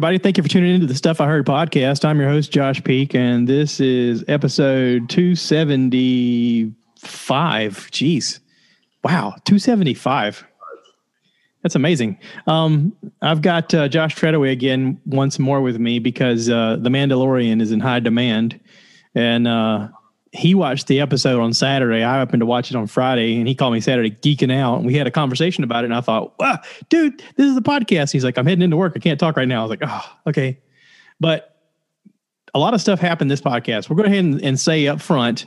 everybody. Thank you for tuning into the Stuff I Heard podcast. I'm your host, Josh Peak, and this is episode 275. Jeez. Wow, 275. That's amazing. Um, I've got uh, Josh Treadaway again once more with me because uh, The Mandalorian is in high demand. And uh, he watched the episode on Saturday. I happened to watch it on Friday, and he called me Saturday geeking out. And we had a conversation about it. And I thought, wow, dude, this is the podcast. He's like, I'm heading into work. I can't talk right now. I was like, oh, okay. But a lot of stuff happened this podcast. We're going ahead and, and say up front,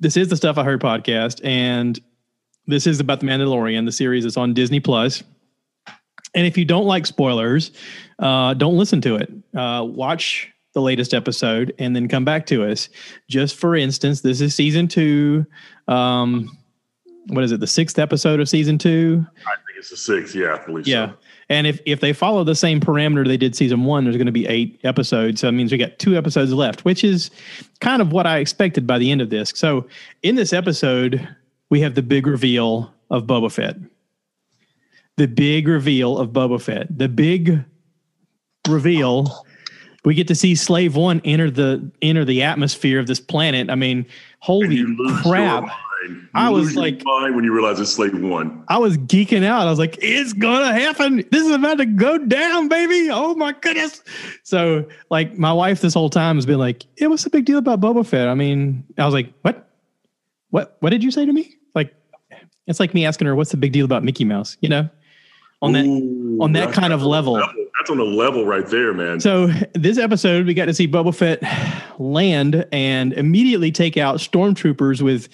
this is the Stuff I Heard podcast. And this is about the Mandalorian, the series that's on Disney Plus. And if you don't like spoilers, uh, don't listen to it. Uh, watch the latest episode and then come back to us. Just for instance, this is season two. Um, what is it? The sixth episode of season two. I think it's the sixth. Yeah, I believe Yeah. so. And if, if they follow the same parameter they did season one, there's going to be eight episodes. So that means we got two episodes left, which is kind of what I expected by the end of this. So in this episode, we have the big reveal of Boba Fett. The big reveal of Boba Fett. The big reveal. We get to see Slave One enter the enter the atmosphere of this planet. I mean, holy crap! your mind. You I was like- when you realize it's slave one. I was geeking out. I was like, it's gonna happen. This is about to go down, baby. Oh my goodness. So, like, my wife this whole time has been like, it was a big deal about Boba Fett. I mean, I was like, what? What what did you say to me? Like, it's like me asking her, what's the big deal about Mickey Mouse? You know? On that Ooh, on that kind of on level. That's on a level right there, man. So this episode, we got to see Boba Fett land and immediately take out stormtroopers with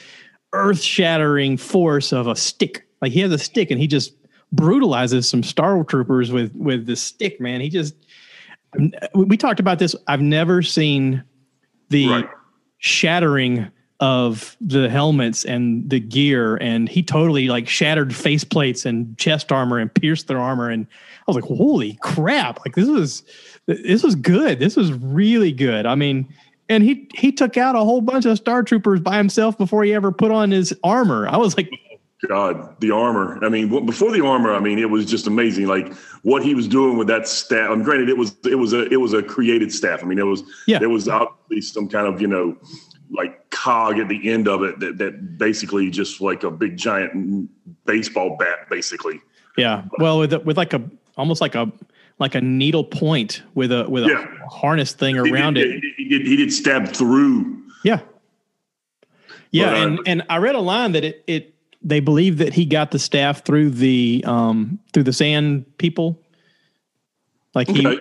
earth-shattering force of a stick. Like he has a stick and he just brutalizes some stormtroopers with with the stick. Man, he just. We talked about this. I've never seen the Right. shattering of the helmets and the gear and he totally like shattered face plates and chest armor and pierced their armor and was like holy crap like this was this was good this was really good I mean and he he took out a whole bunch of star troopers by himself before he ever put on his armor I was like God, the armor. I mean, before the armor, I mean, it was just amazing. Like what he was doing with that staff. I mean, granted, it was it was a it was a created staff. I mean, it was Yeah. there was obviously some kind of you know like cog at the end of it that that basically just like a big giant baseball bat, basically. yeah well with with like a almost like a like a needle point with a with a Yeah. harness thing He around did, it He did, he did stab through. Yeah. Yeah, But, uh, and and I read a line that it it they believe that he got the staff through the um through the sand people. Like he Okay.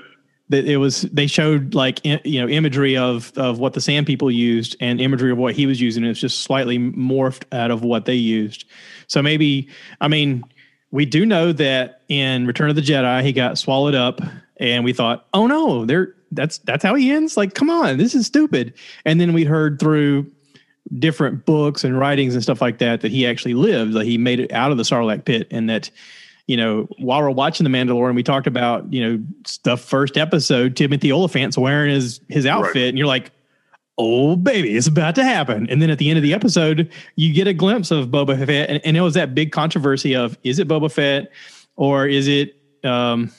that it was they showed like you know imagery of of what the sand people used and imagery of what he was using. It's just slightly morphed out of what they used. So maybe I mean we do know that in Return of the Jedi he got swallowed up, and we thought, oh no, there that's that's how he ends. Like, come on, this is stupid. And then we heard through different books and writings and stuff like that that he actually lived, that he made it out of the Sarlacc pit, and that you know while we're watching the Mandalorian, we talked about you know the first episode, Timothy Olyphant's wearing his his outfit, Right. and you're like. Oh baby, it's about to happen. And then at the end of the episode, you get a glimpse of Boba Fett, and, and it was that big controversy of is it Boba Fett or is it um,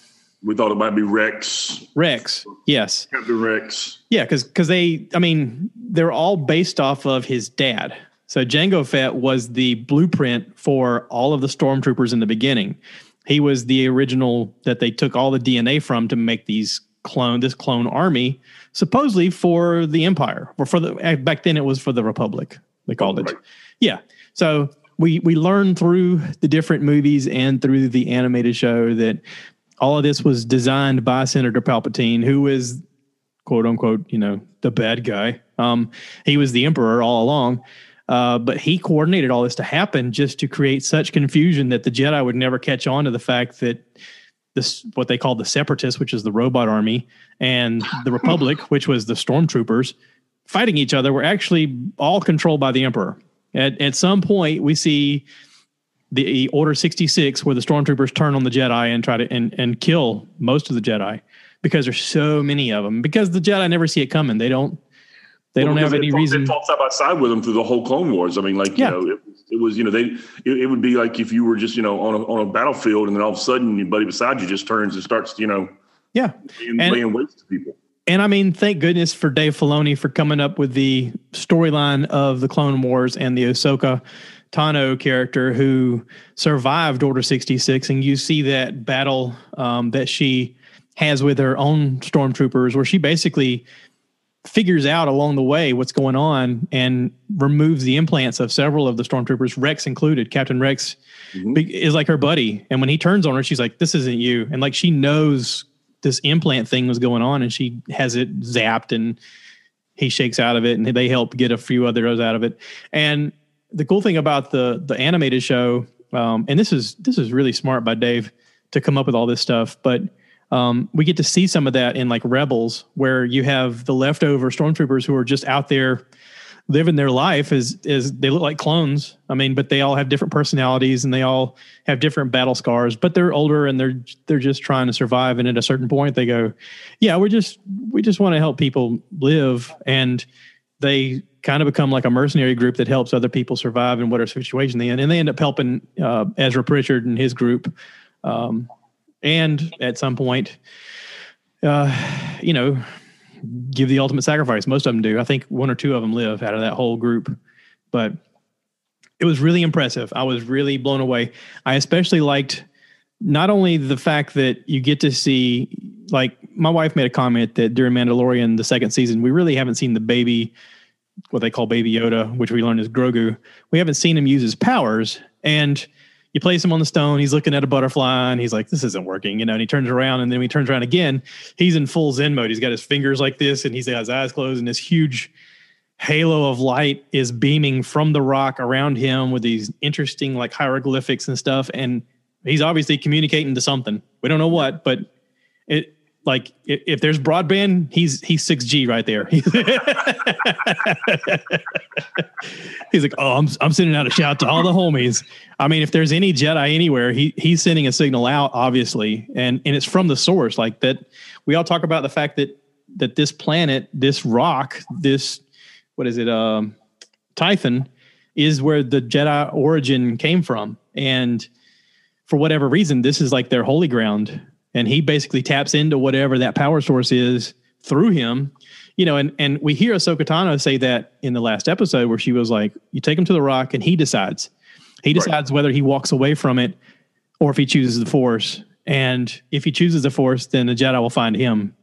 We thought it might be Rex, Rex? Yes, Captain Rex. yeah, because because they, I mean, they're all based off of his dad. So Jango Fett was the blueprint for all of the stormtroopers in the beginning. He was the original that they took all the DNA from to make these clone this clone army, supposedly for the Empire or for the eh, back then it was for the Republic. They called it. Right. Yeah. So we we learned through the different movies and through the animated show that all of this was designed by Senator Palpatine, who is quote unquote, you know, the bad guy. Um, he was the emperor all along. Uh, but he coordinated all this to happen just to create such confusion that the Jedi would never catch on to the fact that this what they called the separatists, which is the robot army, and the Republic, which was the stormtroopers, fighting each other, were actually all controlled by the Emperor. At at some point, we see the Order sixty six, where the stormtroopers turn on the Jedi and try to and and kill most of the Jedi because there's so many of them. Because the Jedi never see it coming. They don't. They Well, don't have any they reason. They fought side by side with them through the whole Clone Wars. I mean, like Yeah. you know, it, it was you know they it, it would be like if you were just you know on a on a battlefield and then all of a sudden your buddy beside you just turns and starts you know Yeah, and, and laying waste to people. And I mean, thank goodness for Dave Filoni for coming up with the storyline of the Clone Wars and the Ahsoka Tano character who survived Order 66. And you see that battle um, that she has with her own stormtroopers, where she basically figures out along the way what's going on and removes the implants of several of the stormtroopers, Rex included. Captain Rex mm-hmm. is like her buddy. And when he turns on her, she's like, This isn't you. And like she knows this implant thing was going on and she has it zapped and he shakes out of it and they help get a few others out of it. And the cool thing about the the animated show, um, and this is this is really smart by Dave to come up with all this stuff, but um, we get to see some of that in like Rebels, where you have the leftover stormtroopers who are just out there living their life as as they look like clones. I mean, but they all have different personalities and they all have different battle scars. But they're older and they're they're just trying to survive. And at a certain point, they go, "Yeah, we're just we just want to help people live." And they kind of become like a mercenary group that helps other people survive in whatever situation they in. And they end up helping uh, Ezra Bridger and his group. Um, and at some point, uh, you know, give the ultimate sacrifice. Most of them do. I think one or two of them live out of that whole group. But it was really impressive. I was really blown away. I especially liked not only the fact that you get to see, like, my wife made a comment that during Mandalorian, the second season, we really haven't seen the baby, what they call Baby Yoda, which we learned is Grogu. We haven't seen him use his powers. And you place him on the stone. He's looking at a butterfly and he's like, this isn't working, you know, and he turns around and then he turns around again, he's in full Zen mode. He's got his fingers like this and he's got his eyes closed and this huge halo of light is beaming from the rock around him with these interesting like hieroglyphics and stuff. And he's obviously communicating to something. We don't know what, but it, like if, if there's broadband, he's he's six G right there. he's like, oh, I'm I'm sending out a shout to all the homies. I mean, if there's any Jedi anywhere, he he's sending a signal out, obviously, and and it's from the source. Like that, we all talk about the fact that that this planet, this rock, this what is it, um, Tython, is where the Jedi origin came from, and for whatever reason, this is like their holy ground and he basically taps into whatever that power source is through him. You know and and we hear Ahsoka Tano say that in the last episode where she was like you take him to the rock and he decides. He decides right. whether he walks away from it or if he chooses the force. And if he chooses the force then the jedi will find him.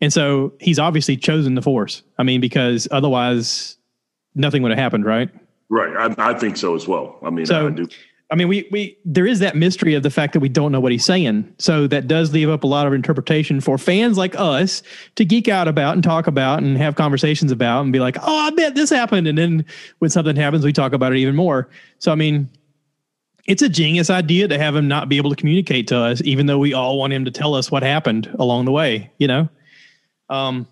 And so he's obviously chosen the force. I mean because otherwise nothing would have happened right? Right. I, I think so as well. I mean so, I do I mean, we we there is that mystery of the fact that we don't know what he's saying. So that does leave up a lot of interpretation for fans like us to geek out about and talk about and have conversations about and be like, "Oh, I bet this happened." And then when something happens, we talk about it even more. So I mean, it's a genius idea to have him not be able to communicate to us, even though we all want him to tell us what happened along the way. You know. Um,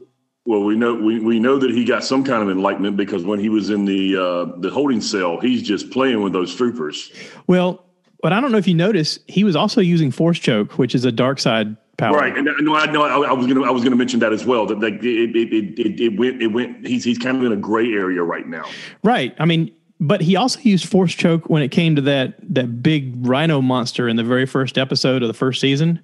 well, we know we, we know that he got some kind of enlightenment because when he was in the uh, the holding cell, he's just playing with those troopers. Well, but I don't know if you notice, he was also using force choke, which is a dark side power. Right, and no, I know I, I, was gonna I was gonna mention that as well. That like it, it, it, it went it went. He's he's kind of in a gray area right now. Right. I mean, but he also used force choke when it came to that that big rhino monster in the very first episode of the first season.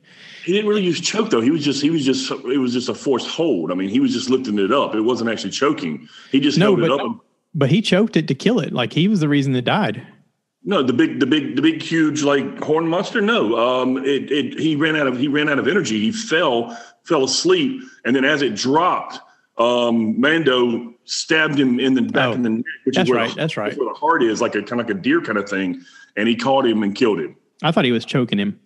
He didn't really use choke though. He was just he was just it was just a forced hold. I mean, he was just lifting it up. It wasn't actually choking. He just no, held but, it up. But he choked it to kill it. Like he was the reason it died. No, the big, the big, the big, huge like horn monster. No, um, it, it, he ran out of he ran out of energy. He fell, fell asleep, and then as it dropped, um, Mando stabbed him in the back oh, in the neck, which is where, right, the, that's right. where the heart is, like a kind of like a deer kind of thing, and he caught him and killed him. I thought he was choking him.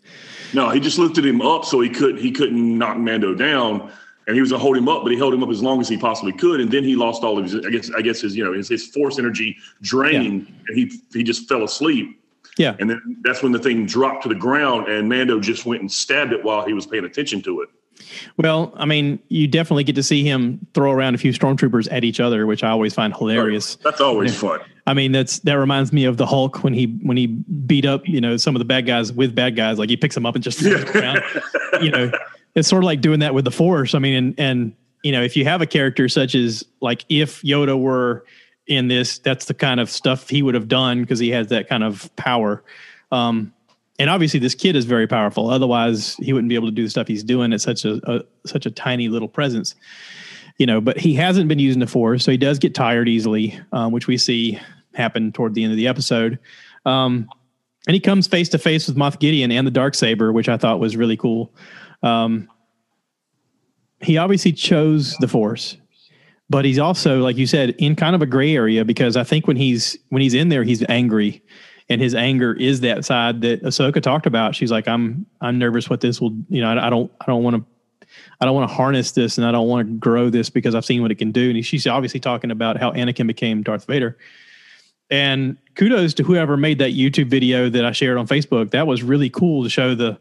No, he just lifted him up so he could he couldn't knock Mando down, and he was gonna hold him up, but he held him up as long as he possibly could, and then he lost all of his I guess I guess his you know his, his force energy drained, yeah. and he he just fell asleep. Yeah, and then that's when the thing dropped to the ground, and Mando just went and stabbed it while he was paying attention to it. Well, I mean, you definitely get to see him throw around a few stormtroopers at each other, which I always find hilarious. That's always fun. I mean, that's that reminds me of the Hulk when he when he beat up you know some of the bad guys with bad guys, like he picks them up and just around. you know, it's sort of like doing that with the Force. I mean, and and you know, if you have a character such as like if Yoda were in this, that's the kind of stuff he would have done because he has that kind of power. Um, and obviously this kid is very powerful. Otherwise, he wouldn't be able to do the stuff he's doing at such a, a such a tiny little presence. You know, but he hasn't been using the force, so he does get tired easily, um, which we see happen toward the end of the episode. Um, and he comes face to face with Moff Gideon and the dark saber, which I thought was really cool. Um, he obviously chose the force, but he's also, like you said, in kind of a gray area because I think when he's when he's in there, he's angry, and his anger is that side that Ahsoka talked about. She's like, I'm I'm nervous what this will, you know, I, I don't I don't want to I don't want to harness this and I don't want to grow this because I've seen what it can do. And she's obviously talking about how Anakin became Darth Vader. And kudos to whoever made that YouTube video that I shared on Facebook. That was really cool to show the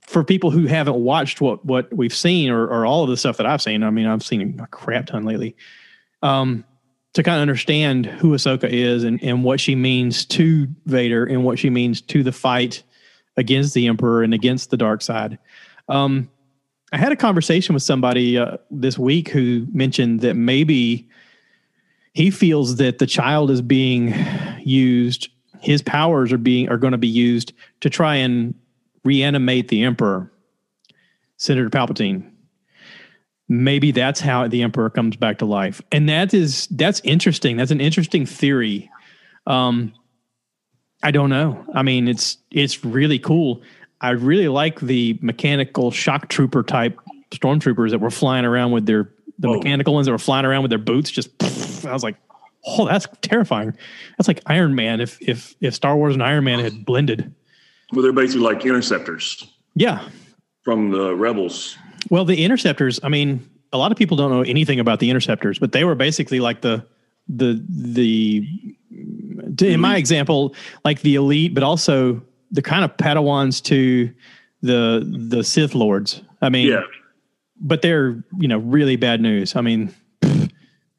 for people who haven't watched what what we've seen or, or all of the stuff that I've seen. I mean, I've seen a crap ton lately. Um, to kind of understand who Ahsoka is and, and what she means to Vader and what she means to the fight against the Emperor and against the dark side. Um, I had a conversation with somebody uh, this week who mentioned that maybe he feels that the child is being used his powers are being are going to be used to try and reanimate the emperor senator palpatine maybe that's how the emperor comes back to life and that is that's interesting that's an interesting theory um i don't know i mean it's it's really cool i really like the mechanical shock trooper type stormtroopers that were flying around with their the Whoa. mechanical ones that were flying around with their boots just I was like, oh, that's terrifying. That's like Iron Man if if if Star Wars and Iron Man had blended. Well, they're basically like interceptors. Yeah. From the rebels. Well, the interceptors, I mean, a lot of people don't know anything about the interceptors, but they were basically like the the the in my example, like the elite, but also the kind of Padawans to the the Sith lords. I mean, yeah. but they're you know really bad news. I mean,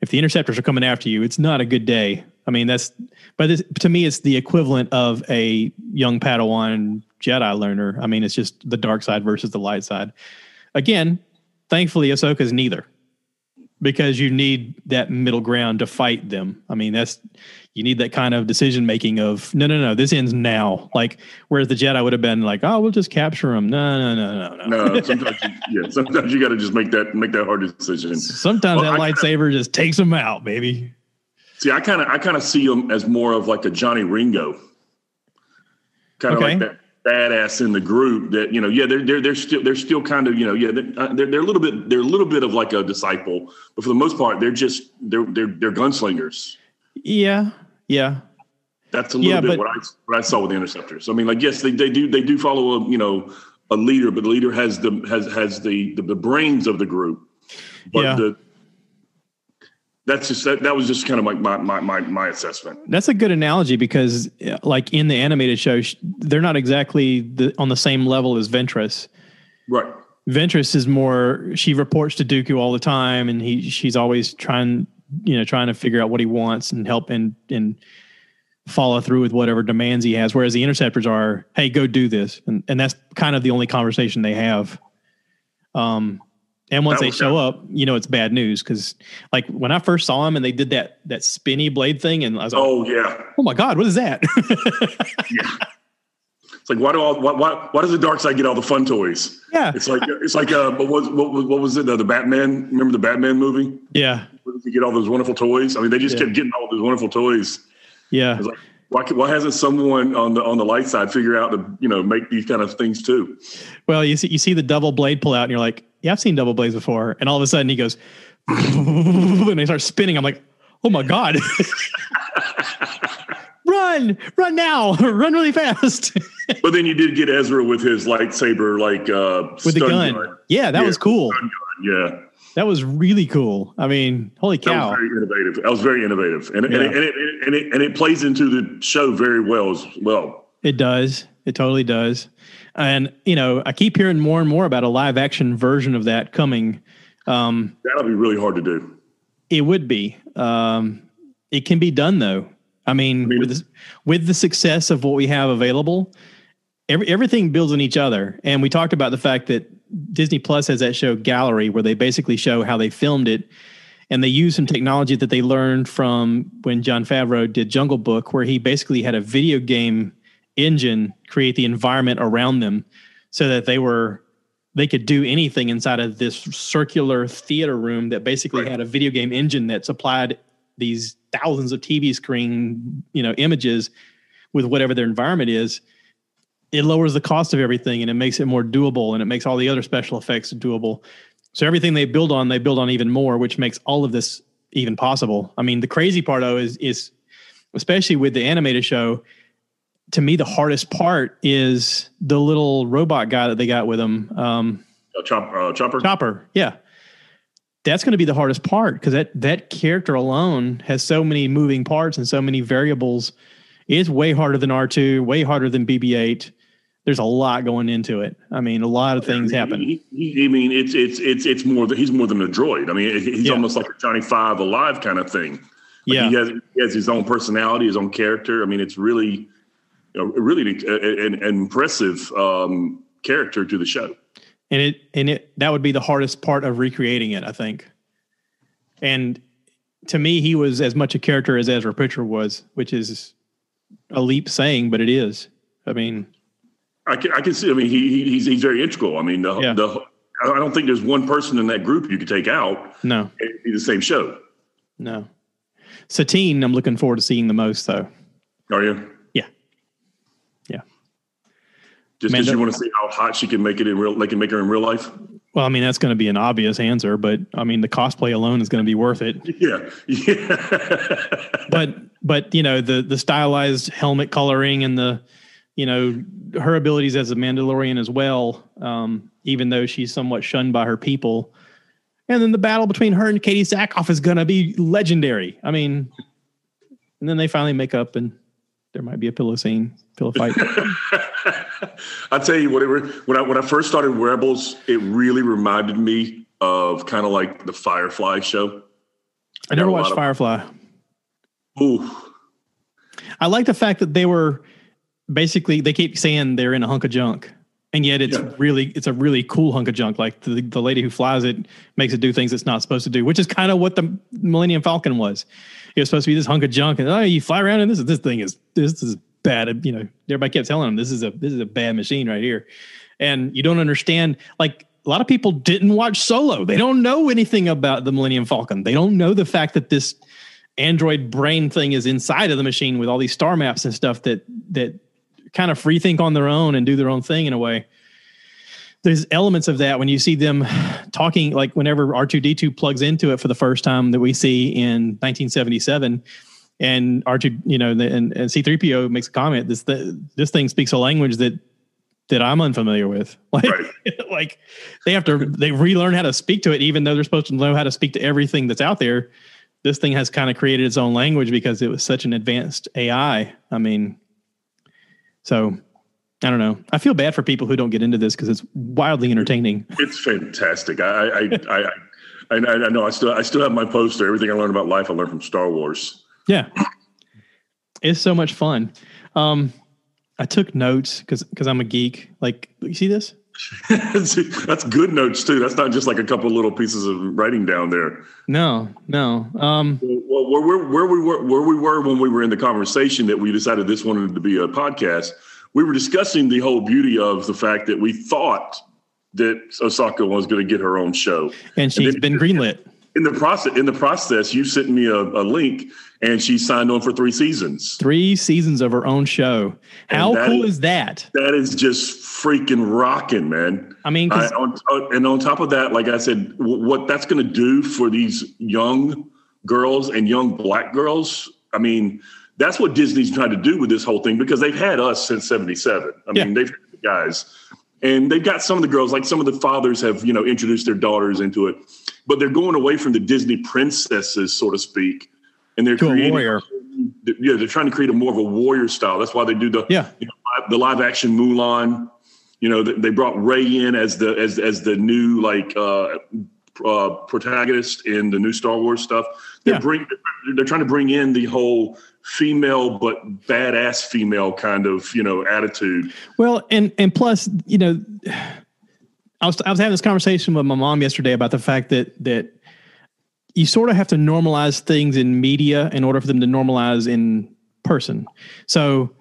if the interceptors are coming after you, it's not a good day. I mean, that's, but this, to me, it's the equivalent of a young Padawan Jedi learner. I mean, it's just the dark side versus the light side. Again, thankfully, Ahsoka's neither because you need that middle ground to fight them. I mean, that's you need that kind of decision making of no, no, no, this ends now. Like whereas the Jedi would have been like, oh, we'll just capture them. No, no, no, no, no. No, sometimes you, yeah, sometimes you got to just make that make that hard decision. Sometimes well, that I lightsaber kinda, just takes them out, baby. See, I kind of I kind of see him as more of like a Johnny Ringo, kind of okay. like that badass in the group that you know yeah they're they're they're still they're still kind of you know yeah they're, uh, they're, they're a little bit they're a little bit of like a disciple but for the most part they're just they're they're they're gunslingers yeah yeah. That's a little yeah, bit but, what I what I saw with the interceptors. I mean, like yes, they, they do they do follow a you know a leader, but the leader has the has has the the, the brains of the group. But yeah. the that's just that, that was just kind of like my, my my my assessment. That's a good analogy because like in the animated show, they're not exactly the, on the same level as Ventress. Right. Ventress is more she reports to Dooku all the time and he she's always trying you know trying to figure out what he wants and help and and follow through with whatever demands he has whereas the interceptors are hey go do this and and that's kind of the only conversation they have um and once they show up you know it's bad news because like when i first saw him and they did that that spinny blade thing and i was like oh yeah oh my god what is that yeah it's like why do all why, why why does the dark side get all the fun toys? Yeah, it's like it's like uh, what was what, what was it? The, the Batman. Remember the Batman movie? Yeah, did get all those wonderful toys? I mean, they just yeah. kept getting all those wonderful toys. Yeah, like, why why hasn't someone on the on the light side figure out to you know make these kind of things too? Well, you see you see the double blade pull out, and you're like, yeah, I've seen double blades before, and all of a sudden he goes, and they start spinning. I'm like, oh my god. run, run now, run really fast. but then you did get Ezra with his lightsaber, like uh, with the gun. gun. Yeah, that yeah, was cool. Yeah, that was really cool. I mean, holy cow! That was very innovative. That was very innovative, and yeah. and, it, and, it, and, it, and it plays into the show very well as well. It does. It totally does. And you know, I keep hearing more and more about a live action version of that coming. Um, That'll be really hard to do. It would be. Um, it can be done though. I mean, I mean with, the, with the success of what we have available, every, everything builds on each other. And we talked about the fact that Disney Plus has that show Gallery, where they basically show how they filmed it. And they use some technology that they learned from when Jon Favreau did Jungle Book, where he basically had a video game engine create the environment around them so that they were they could do anything inside of this circular theater room that basically Right. had a video game engine that supplied these thousands of TV screen, you know, images with whatever their environment is. It lowers the cost of everything and it makes it more doable and it makes all the other special effects doable. So everything they build on, they build on even more, which makes all of this even possible. I mean, the crazy part though is is especially with the animated show, to me the hardest part is the little robot guy that they got with them. Um, Uh, chop, uh, chopper. Chopper, yeah. That's going to be the hardest part because that that character alone has so many moving parts and so many variables. It's way harder than R two, way harder than BB eight. There's a lot going into it. I mean, a lot of things happen. He, he, I mean, it's it's it's it's more than he's more than a droid. I mean, he's Yeah. almost like a Johnny Five alive kind of thing. Like Yeah, he has he has his own personality, his own character. I mean, it's really, you know, really an, an impressive um, character to the show. and it and it that would be the hardest part of recreating it, I think. And to me, he was as much a character as Ezra Bridger was, which is a leap saying, but it is. I mean, I can I can see. I mean, he, he he's he's very integral. I mean, the, Yeah. the I don't think there's one person in that group you could take out no, it'd be the same show. no. Sabine, I'm looking forward to seeing the most, though. Are you? Yeah. Yeah. Just because you want to see how hot she can make it in real, they can make her in real life. Well, I mean, that's going to be an obvious answer, but I mean, the cosplay alone is going to be worth it. Yeah, yeah. But, but you know, the the stylized helmet coloring and the, you know, her abilities as a Mandalorian as well. Um, even though she's somewhat shunned by her people, and then the battle between her and Katee Sackhoff is going to be legendary. I mean, and then they finally make up, and there might be a pillow scene, pillow fight. I tell you, whatever. When I when I first started Rebels, it really reminded me of kind of like the Firefly show. I never got a lot watched of- Firefly. Ooh, I like the fact that they were basically they keep saying they're in a hunk of junk, and yet it's Yeah. really it's a really cool hunk of junk. Like the the lady who flies it makes it do things it's not supposed to do, which is kind of what the Millennium Falcon was. It was supposed to be this hunk of junk, and oh, you fly around and this this thing is this is bad. You know, everybody kept telling them this is a this is a bad machine right here, and you don't understand like. A lot of people didn't watch Solo. They don't know anything about the Millennium Falcon. They don't know the fact that this android brain thing is inside of the machine with all these star maps and stuff that that kind of free think on their own and do their own thing in a way there's elements of that when you see them talking like whenever r2d2 plugs into it for the first time that we see in 1977 and r2 you know and, and c3po makes a comment this the, this thing speaks a language that that i'm unfamiliar with like Right. like they have to they relearn how to speak to it even though they're supposed to know how to speak to everything that's out there this thing has kind of created its own language because it was such an advanced ai i mean so i don't know i feel bad for people who don't get into this because it's wildly entertaining it's fantastic. I I I, I, I, I know. I still I still have my poster. Everything I learned about life, I learned from Star Wars. Yeah it's so much fun um i took notes because because i'm a geek like you see this That's good notes too. That's not just like a couple little pieces of writing down there. no no um Well, where, where, where we were, where we were when we were in the conversation that we decided this wanted to be a podcast, we were discussing the whole beauty of the fact that we thought that Ahsoka was going to get her own show. and she's then- been greenlit In the process, in the process, you sent me a, a link, and she signed on for three seasons. three seasons of her own show how cool is- is that That is just freaking rocking, man. i mean I, on, and on top of that, like I said, what that's going to do for these young girls and young black girls, I mean, that's what Disney's trying to do with this whole thing because they've had us since 77. I Yeah. mean, they've had the guys. And they've got some of the girls, like some of the fathers have, you know, introduced their daughters into it, but they're going away from the Disney princesses, so to speak. And they're To a creating, warrior. yeah, they're trying to create a more of a warrior style. That's why they do the, Yeah. you know, live- the live action Mulan. You know, they they brought Rey in as the as as the new like uh, uh, protagonist in the new Star Wars stuff. They're Yeah. bring they're trying to bring in the whole female but badass female kind of you know attitude. Well, and and plus, you know, I was I was having this conversation with my mom yesterday about the fact that that you sort of have to normalize things in media in order for them to normalize in person. So,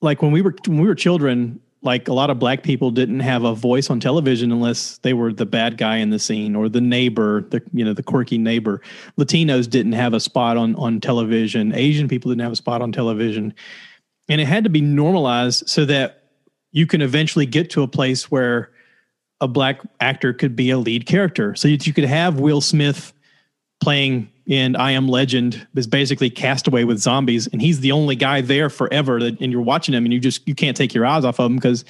like when we were when we were children, like a lot of black people didn't have a voice on television unless they were the bad guy in the scene or the neighbor, the you know the quirky neighbor. Latinos didn't have a spot on on television. Asian people didn't have a spot on television, and it had to be normalized so that you can eventually get to a place where a black actor could be a lead character. So you, could have Will Smith playing in I Am Legend is basically Castaway with zombies, and he's the only guy there forever. That, and you're watching him, and you just you can't take your eyes off of him because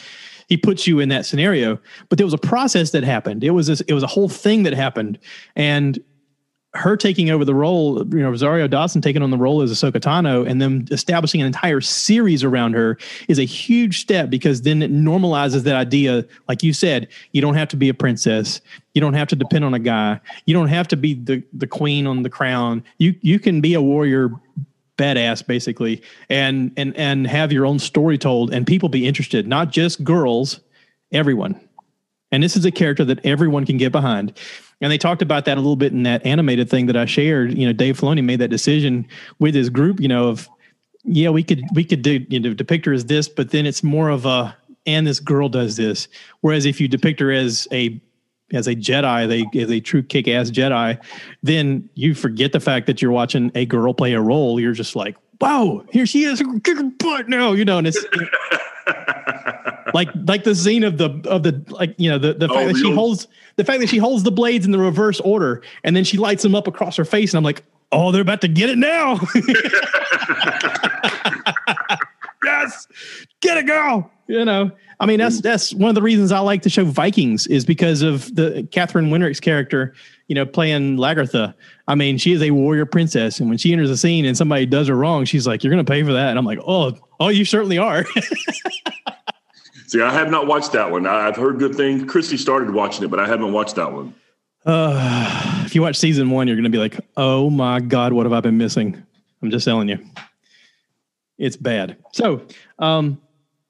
he puts you in that scenario. But there was a process that happened. It was this, it was a whole thing that happened, and her taking over the role, you know, Rosario Dawson taking on the role as Ahsoka Tano and then establishing an entire series around her is a huge step because then it normalizes that idea. Like you said, you don't have to be a princess. You don't have to depend on a guy. You don't have to be the, the queen on the crown. You, you can be a warrior badass basically and, and, and have your own story told and people be interested, not just girls, everyone. And this is a character that everyone can get behind. And they talked about that a little bit in that animated thing that I shared. You know, Dave Filoni made that decision with his group. You know, of yeah, we could we could do you know depict her as this, but then it's more of a and this girl does this. Whereas if you depict her as a as a Jedi, they as a true kick ass Jedi, then you forget the fact that you're watching a girl play a role. You're just like, wow, here she is, kicking butt now, you know, and it's. like like the scene of the of the like you know the the oh, fact oh, that she holds the fact that she holds the blades in the reverse order and then she lights them up across her face and I'm like oh they're about to get it now. Yes! Get it girl! You know? I mean that's that's one of the reasons I like the show Vikings is because of the Katheryn Winnick's character you know playing Lagertha I mean she is a warrior princess and when she enters a scene and somebody does her wrong she's like you're gonna pay for that. And I'm like oh oh you certainly are See, I have not watched that one. I've heard good things. Christy started watching it, but I haven't watched that one. Uh, if you watch season one, you're going to be like, "Oh my god, what have I been missing?" I'm just telling you, it's bad. So, um,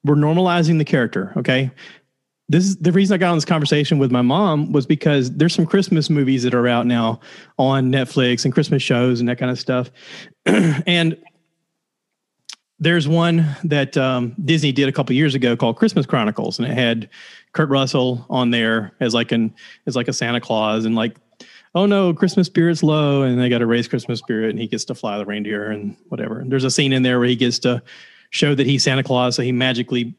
we're normalizing the character. Okay, this is the reason I got on this conversation with my mom was because there's some Christmas movies that are out now on Netflix and Christmas shows and that kind of stuff, and there's one that um, Disney did a couple years ago called Christmas Chronicles, and it had Kurt Russell on there as like an as like a Santa Claus, and like, oh no, Christmas spirit's low, and they got to raise Christmas spirit, and he gets to fly the reindeer and whatever. And there's a scene in there where he gets to show that he's Santa Claus, so he magically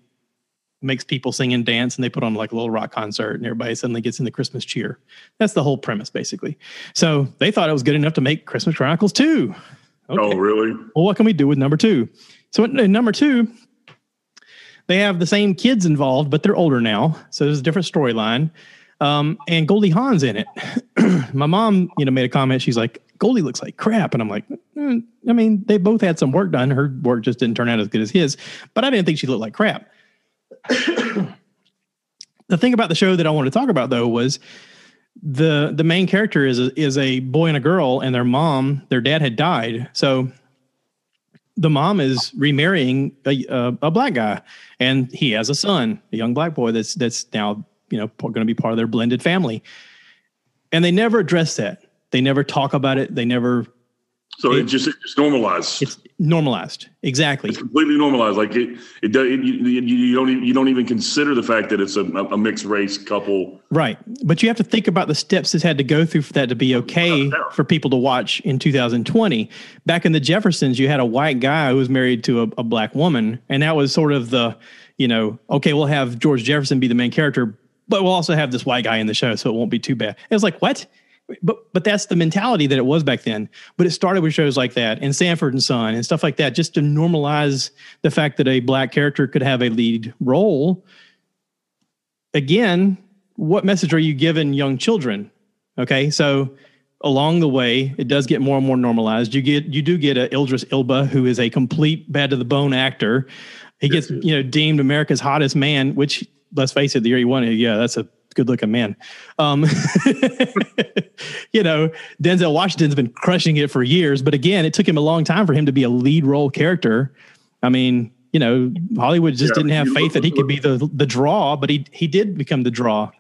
makes people sing and dance, and they put on like a little rock concert, and everybody suddenly gets in the Christmas cheer. That's the whole premise, basically. So they thought it was good enough to make Christmas Chronicles two. Okay. Oh, really? Well, what can we do with number two? So number two, they have the same kids involved, but they're older now. So there's a different storyline. Um, and Goldie Hawn's in it. My mom, you know, made a comment. She's like, Goldie looks like crap. And I'm like, mm, I mean, they both had some work done. Her work just didn't turn out as good as his, but I didn't think she looked like crap. the thing about the show that I want to talk about though was the the main character is a, is a boy and a girl, and their mom, their dad had died. So the mom is remarrying a, a, a, black guy, and he has a son, a young black boy that's that's now you know going to be part of their blended family. And they never address that. They never talk about it. They never so it, it just it's normalized. It's normalized, exactly. It's completely normalized. Like it, it, does. you, you, don't even, you don't even consider the fact that it's a, a, mixed race couple. Right, but you have to think about the steps it's had to go through for that to be okay for people to watch in 2020. Back in the Jeffersons, you had a white guy who was married to a, a black woman, and that was sort of the, you know, okay, we'll have George Jefferson be the main character, but we'll also have this white guy in the show, so it won't be too bad. It was like what? But but that's the mentality that it was back then. But it started with shows like that and Sanford and Son and stuff like that, just to normalize the fact that a black character could have a lead role. Again, what message are you giving young children? Okay, so along the way, it does get more and more normalized. You get you do get a Idris Elba, who is a complete bad to the bone actor. He gets you know deemed America's hottest man, which let's face it, the year he won it, yeah, that's a good looking man. Um, you know, Denzel Washington's been crushing it for years, but again, it took him a long time for him to be a lead role character. I mean, you know, Hollywood just yeah, didn't have faith look, that he could be the the draw, but he he did become the draw.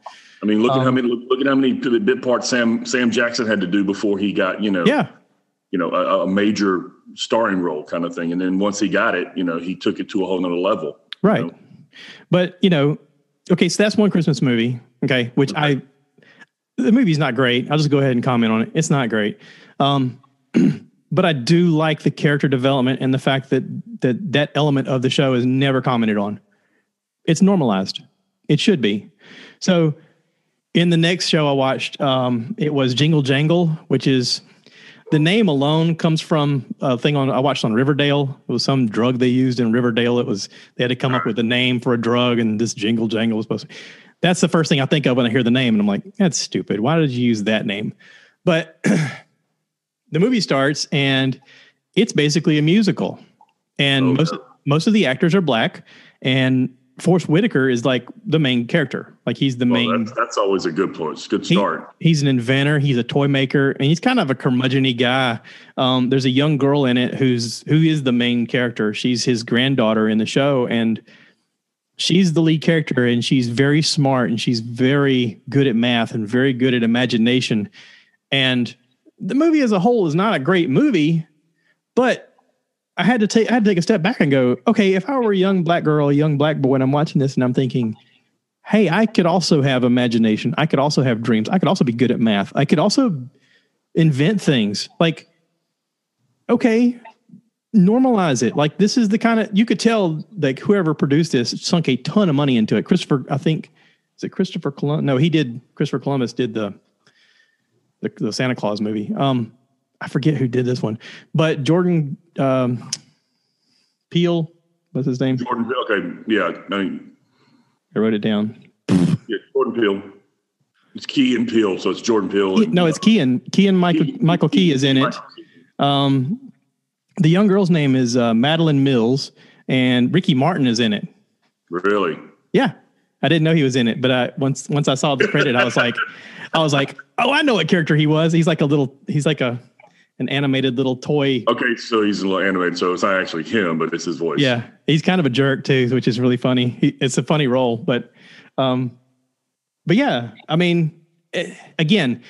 I mean, look um, at how um, many look, look, at how many bit parts Sam Sam Jackson had to do before he got you know yeah you know a, a major starring role kind of thing. And then once he got it, you know, he took it to a whole nother level. Right. You know? But you know, okay, so that's one Christmas movie. Okay, which I the movie's not great. I'll just go ahead and comment on it. It's not great. Um, but I do like the character development and the fact that that that element of the show is never commented on. It's normalized. It should be. So in the next show I watched, um, it was Jingle Jangle, which is the name alone comes from a thing on I watched on Riverdale. It was some drug they used in Riverdale. It was they had to come up with a name for a drug, and this Jingle Jangle was supposed to. That's the first thing I think of when I hear the name, and I'm like, that's stupid. Why did you use that name? But the movie starts, and it's basically a musical, and Oh, most no. most of the actors are black, and Forest Whitaker is like the main character. Like he's the Well, main. that's, that's always a good point. Good He- start. he's an inventor. He's a toy maker, and he's kind of a curmudgeon guy. Um, there's a young girl in it who's who is the main character. She's his granddaughter in the show, and she's the lead character. And she's very smart, and she's very good at math and very good at imagination. And the movie as a whole is not a great movie, but I had to take I had to take a step back and go, okay, if I were a young black girl, a young black boy, and I'm watching this, and I'm thinking hey, I could also have imagination. I could also have dreams. I could also be good at math. I could also invent things. Like, okay, normalize it. Like, this is the kind of, you could tell, like, whoever produced this sunk a ton of money into it. Christopher, I think, is it Christopher Columbus? No, he did, Christopher Columbus did the, the, the Santa Claus movie. Um, I forget who did this one, but Jordan um, Peele, what's his name? Jordan. Okay. Yeah. I mean, I wrote it down. yeah, Jordan Peele. It's Key and Peele, so it's Jordan Peele. and- No, it's Kean. Kean Michael Michael Key is in it. Um, the young girl's name is uh, Madalen Mills, and Ricky Martin is in it. Really? Yeah, I didn't know he was in it, but I, once once I saw the credit, I was like, I was like, oh, I know what character he was. He's like a little, he's like a an animated little toy. Okay, so he's a little animated, so it's not actually him, but it's his voice. Yeah, he's kind of a jerk too, which is really funny. He, it's a funny role, but um, but yeah, I mean, eh, again,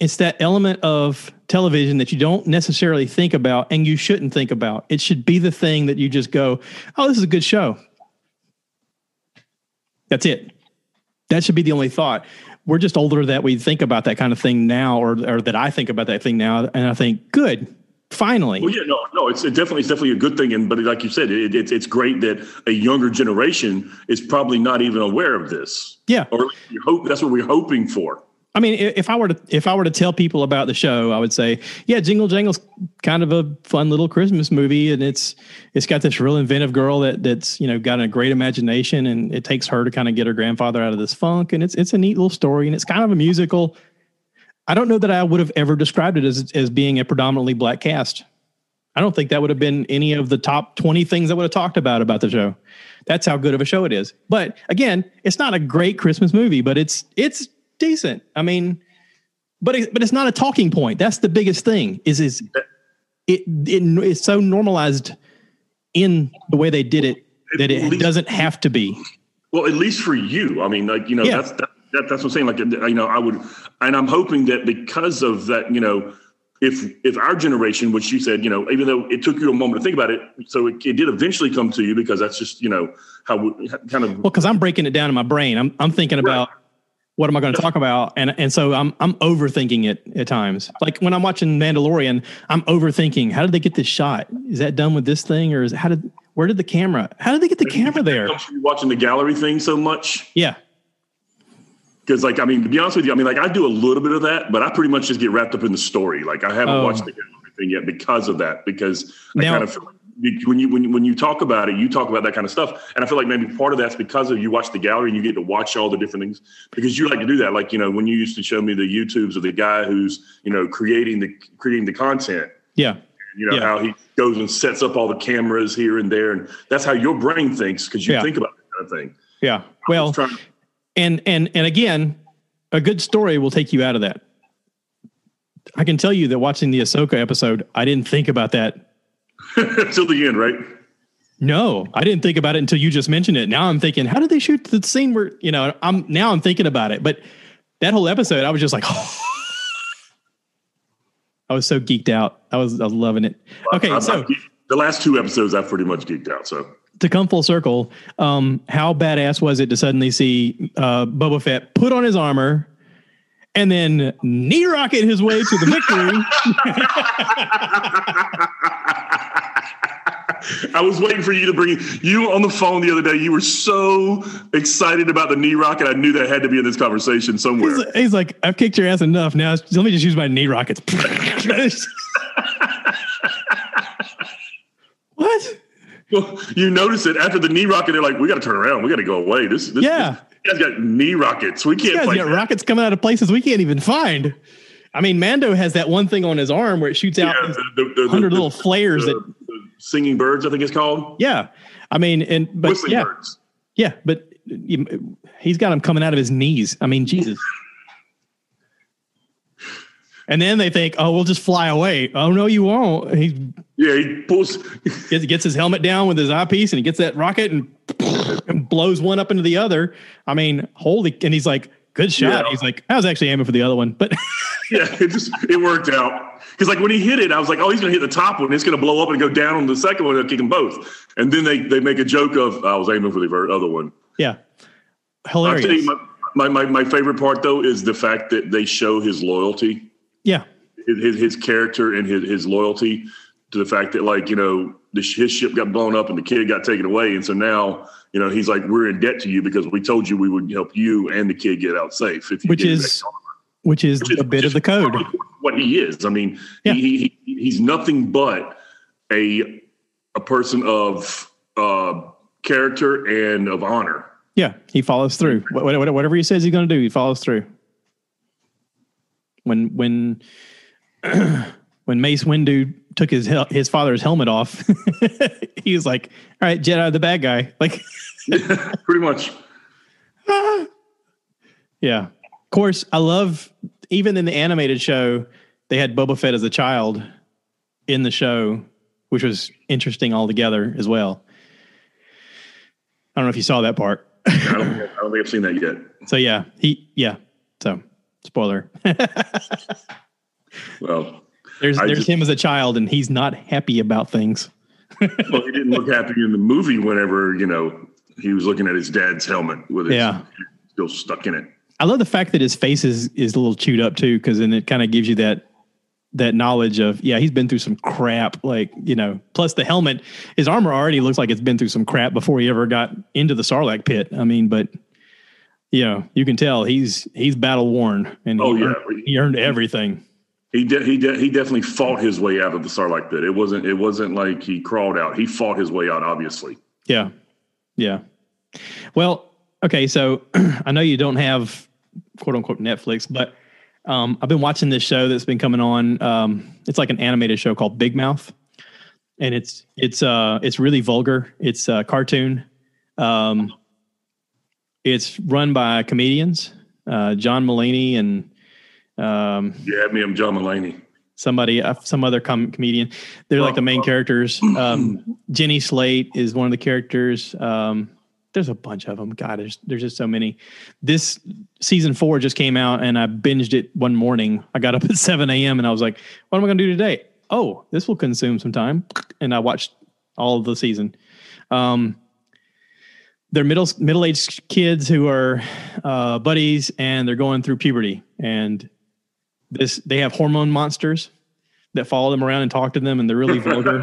it's that element of television that you don't necessarily think about and you shouldn't think about. It should be the thing that you just go, "Oh, this is a good show." That's it. That should be the only thought. We're just older that we think about that kind of thing now, or or that I think about that thing now, and I think, good, finally. Well, yeah, no, no, it's it definitely it's definitely a good thing, and but like you said, it, it's it's great that a younger generation is probably not even aware of this, Yeah. or hope that's what we're hoping for. I mean, if I were to if I were to tell people about the show, I would say, yeah, Jingle Jangle's kind of a fun little Christmas movie, and it's it's got this real inventive girl that that's you know got a great imagination, and it takes her to kind of get her grandfather out of this funk, and it's it's a neat little story, and it's kind of a musical. I don't know that I would have ever described it as as being a predominantly black cast. I don't think that would have been any of the top 20 things I would have talked about about the show. That's how good of a show it is. But again, it's not a great Christmas movie, but it's it's decent. I mean, but it, but it's not a talking point. That's the biggest thing. Is is it it it's so normalized in the way they did it that it least- doesn't have to be. Well, at least for you, I mean, like you know, Yeah. that's that, that, that's what I'm saying. Like you know, I would, and I'm hoping that because of that, you know, if if our generation, which you said, you know, even though it took you a moment to think about it, so it, it did eventually come to you because that's just you know how we kind of Well, because I'm breaking it down in my brain. I'm I'm thinking about what am I going to talk about, and and so I'm I'm overthinking it at times. Like when I'm watching Mandalorian, I'm overthinking. How did they get this shot? Is that done with this thing, or is how did where did the camera? How did they get the camera there? you watching the gallery thing so much. Yeah, Because, like, I mean, to be honest with you, I mean, like, I do a little bit of that, but I pretty much just get wrapped up in the story. Like, I haven't Oh. watched the gallery thing yet because of that. Because I kind of feel like when you when you, when you talk about it, you talk about that kind of stuff, and I feel like maybe part of that's because of you watch the gallery and you get to watch all the different things because you like to do that. Like, you know, when you used to show me the YouTubes of the guy who's you know creating the creating the content, yeah, you know Yeah. how he goes and sets up all the cameras here and there, and that's how your brain thinks because you Yeah. think about that kind of thing. yeah. Well, trying- and and and again, a good story will take you out of that. I can tell you that watching the Ahsoka episode, I didn't think about that until the end, right? No, I didn't think about it until you just mentioned it. Now I'm thinking, how did they shoot the scene where you know? I'm now I'm thinking about it, but that whole episode, I was just like, I was so geeked out. I was I was loving it. Okay, I'm- so I'm- the last two episodes, I've pretty much geeked out. So to come full circle, um, how badass was it to suddenly see uh, Boba Fett put on his armor and then knee rocket his way to the victory? I was waiting for you to bring you on the phone the other day. You were so excited about the knee rocket. I knew that had to be in this conversation somewhere. he's, he's like, I've kicked your ass enough. Now let me just use my knee rockets. what? Well, you notice it after the knee rocket. They're like, we got to turn around. We got to go away. This, this, Yeah. this you guys got knee rockets. We can't guys fight got that. rockets coming out of places we can't even find. I mean, Mando has that one thing on his arm where it shoots out Yeah, the, the, the, hundred little flares that. singing birds. I think it's called Yeah, I mean, and but whistling yeah, birds. yeah, but um, he's got them coming out of his knees. I mean, Jesus. And then they think, oh, we'll just fly away. Oh no, you won't. He Yeah, he pulls. gets, gets his helmet down with his eyepiece, and he gets that rocket and, and blows one up into the other. I mean, holy! And he's like, good shot. Yeah. He's like, I was actually aiming for the other one, but Yeah, it just it worked out. Because like when he hit it, I was like, oh, he's gonna hit the top one. It's gonna blow up and go down on the second one and kick them both. And then they they make a joke of I was aiming for the other one. yeah, hilarious. my, my, my, my favorite part though is the fact that they show his loyalty, yeah, his, his, character and his, his loyalty to the fact that like, you know, sh- his ship got blown up and the kid got taken away. And so now, you know, he's like, we're in debt to you because we told you we would help you and the kid get out safe. If you which is which is Which is- a bit of the code. what he is. I mean, Yeah. he, he he's nothing but a a person of uh, character and of honor. Yeah, he follows through. Wha- wha- Whatever he says he's going to do, he follows through. When when when Mace Windu took his his father's helmet off, he was like, "All right, Jedi, the bad guy." Like, Pretty much. yeah. Of course, I love even in the animated show, they had Boba Fett as a child in the show, which was interesting altogether as well. I don't know if you saw that part. I don't, I don't think I've seen that yet. So yeah, he yeah. So spoiler. Well, There's I there's just- him as a child, and he's not happy about things. well, he didn't look happy in the movie whenever you know he was looking at his dad's helmet with his Yeah. still stuck in it. I love the fact that his face is is a little chewed up too, because then it kind of gives you that that knowledge of yeah, he's been through some crap. Like you know, plus the helmet, his armor already looks like it's been through some crap before he ever got into the Sarlacc pit. I mean, but you know, you can tell he's he's battle worn, and Oh, he, yeah. earned, he earned everything. He de- he de- he definitely fought his way out of the Sarlacc pit. It wasn't it wasn't like he crawled out. He fought his way out. Obviously, Yeah. Yeah. Well, okay. So I know you don't have quote unquote Netflix, but um, I've been watching this show that's been coming on. Um, it's like an animated show called Big Mouth. And it's it's uh it's really vulgar. It's a cartoon. Um, it's run by comedians, uh, John Mulaney and um, had me. I'm John Mulaney. somebody, uh, some other com- comedian. They're like the main characters. Um, Jenny Slate is one of the characters. Um, there's a bunch of them. God, there's there's just so many. This season four just came out, and I binged it one morning. I got up at seven a.m. and I was like, "What am I going to do today?" Oh, this will consume some time, and I watched all of the season. Um, they're middle middle aged kids who are uh, buddies, and they're going through puberty, and this they have hormone monsters that follow them around and talk to them, and they're really vulgar.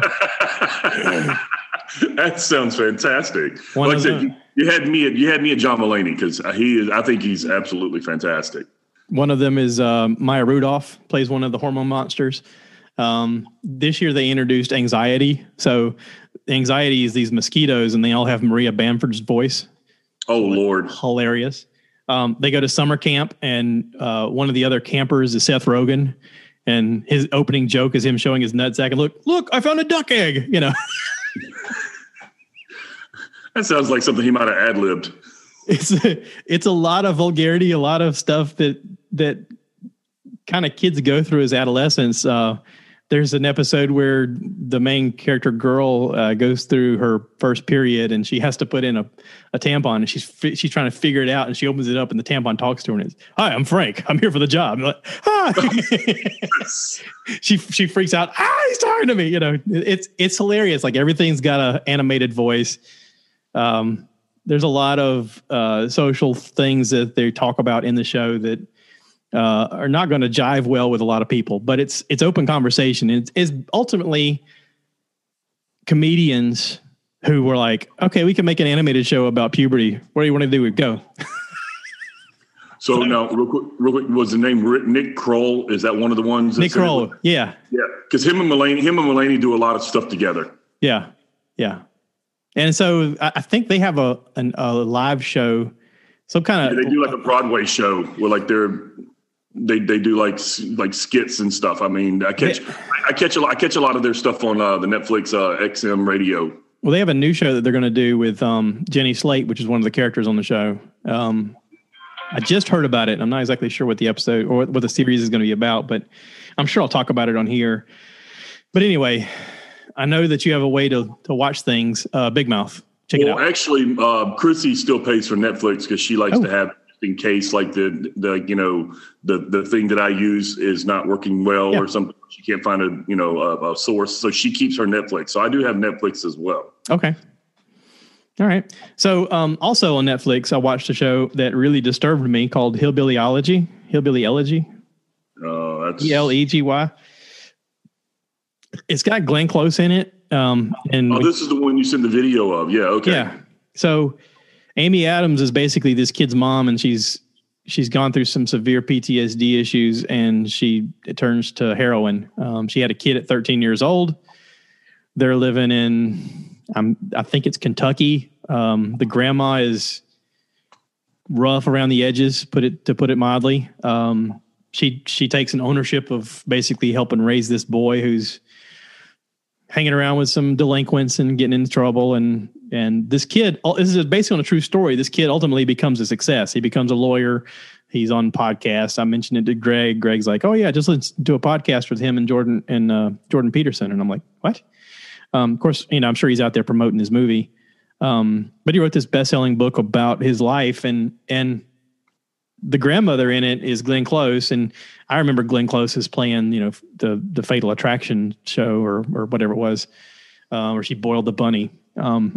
that sounds fantastic. One like said, the- you, you had me. At, you had me at John Mulaney because he is. I think he's absolutely fantastic. One of them is uh, Maya Rudolph plays one of the hormone monsters. Um, this year they introduced anxiety. So anxiety is these mosquitoes, and they all have Maria Bamford's voice. Oh Lord, Hilarious. Um, they go to summer camp, and uh, one of the other campers is Seth Rogen, and his opening joke is him showing his nutsack and look, look, I found a duck egg. You know, that sounds like something he might have ad libbed. it's it's a lot of vulgarity, a lot of stuff that that kind of kids go through as adolescents. Uh, there's an episode where the main character girl uh, goes through her first period and she has to put in a, a tampon and she's she's trying to figure it out and she opens it up and the tampon talks to her and it's hi I'm Frank. I'm here for the job. Like hi. She she freaks out. Ah he's talking to me. You know it's it's hilarious. Like everything's got a animated voice. Um there's a lot of uh, social things that they talk about in the show that uh, are not going to jive well with a lot of people. But it's it's open conversation. It's, it's ultimately comedians who were like, okay, we can make an animated show about puberty. What do you want to do? Go. So now, real quick, real quick, was the name Nick Kroll? Is that one of the ones? Nick Kroll, yeah, yeah, because him and Mulaney, him and Mulaney do a lot of stuff together. Yeah, yeah, and so I think they have a an, a live show, some kind of. Yeah, they do like a Broadway show where like they're they they do like like skits and stuff. I mean, I catch yeah. I catch a lot, I catch a lot of their stuff on uh, the Netflix uh, XM radio. Well, they have a new show that they're going to do with um, Jenny Slate, which is one of the characters on the show. Um, I just heard about it. I'm not exactly sure what the episode or what the series is going to be about, but I'm sure I'll talk about it on here. But anyway, I know that you have a way to to watch things. Uh, Big Mouth, check well, it out. Actually, uh, Chrissy still pays for Netflix because she likes oh. to have in case like the the you know the the thing that I use is not working well yeah. or something. She can't find a you know a, a, source, so she keeps her Netflix. So I do have Netflix as well. Okay. All right. So um, also on Netflix, I watched a show that really disturbed me called Hillbillyology. Hillbilly Elegy. Oh, uh, that's E L E G Y. It's got Glenn Close in it. Um, and oh, this is the one you sent the video of. Yeah. Okay. Yeah. So Amy Adams is basically this kid's mom, and she's she's gone through some severe PTSD issues, and she turns to heroin. Um, she had a kid at 13 years old. They're living in, I'm, I think it's Kentucky. Um, the grandma is rough around the edges, put it to put it mildly. Um, she she takes an ownership of basically helping raise this boy who's hanging around with some delinquents and getting into trouble and and this kid, this is based on a true story. This kid ultimately becomes a success. He becomes a lawyer. He's on podcasts. I mentioned it to Greg. Greg's like, "Oh yeah, just let's do a podcast with him and Jordan and uh, Jordan Peterson." And I'm like, "What?" Um, of course, you know, I'm sure he's out there promoting his movie. Um, but he wrote this best-selling book about his life, and and the grandmother in it is Glenn Close, and I remember Glenn Close is playing, you know, the the Fatal Attraction show or or whatever it was, uh, where she boiled the bunny um,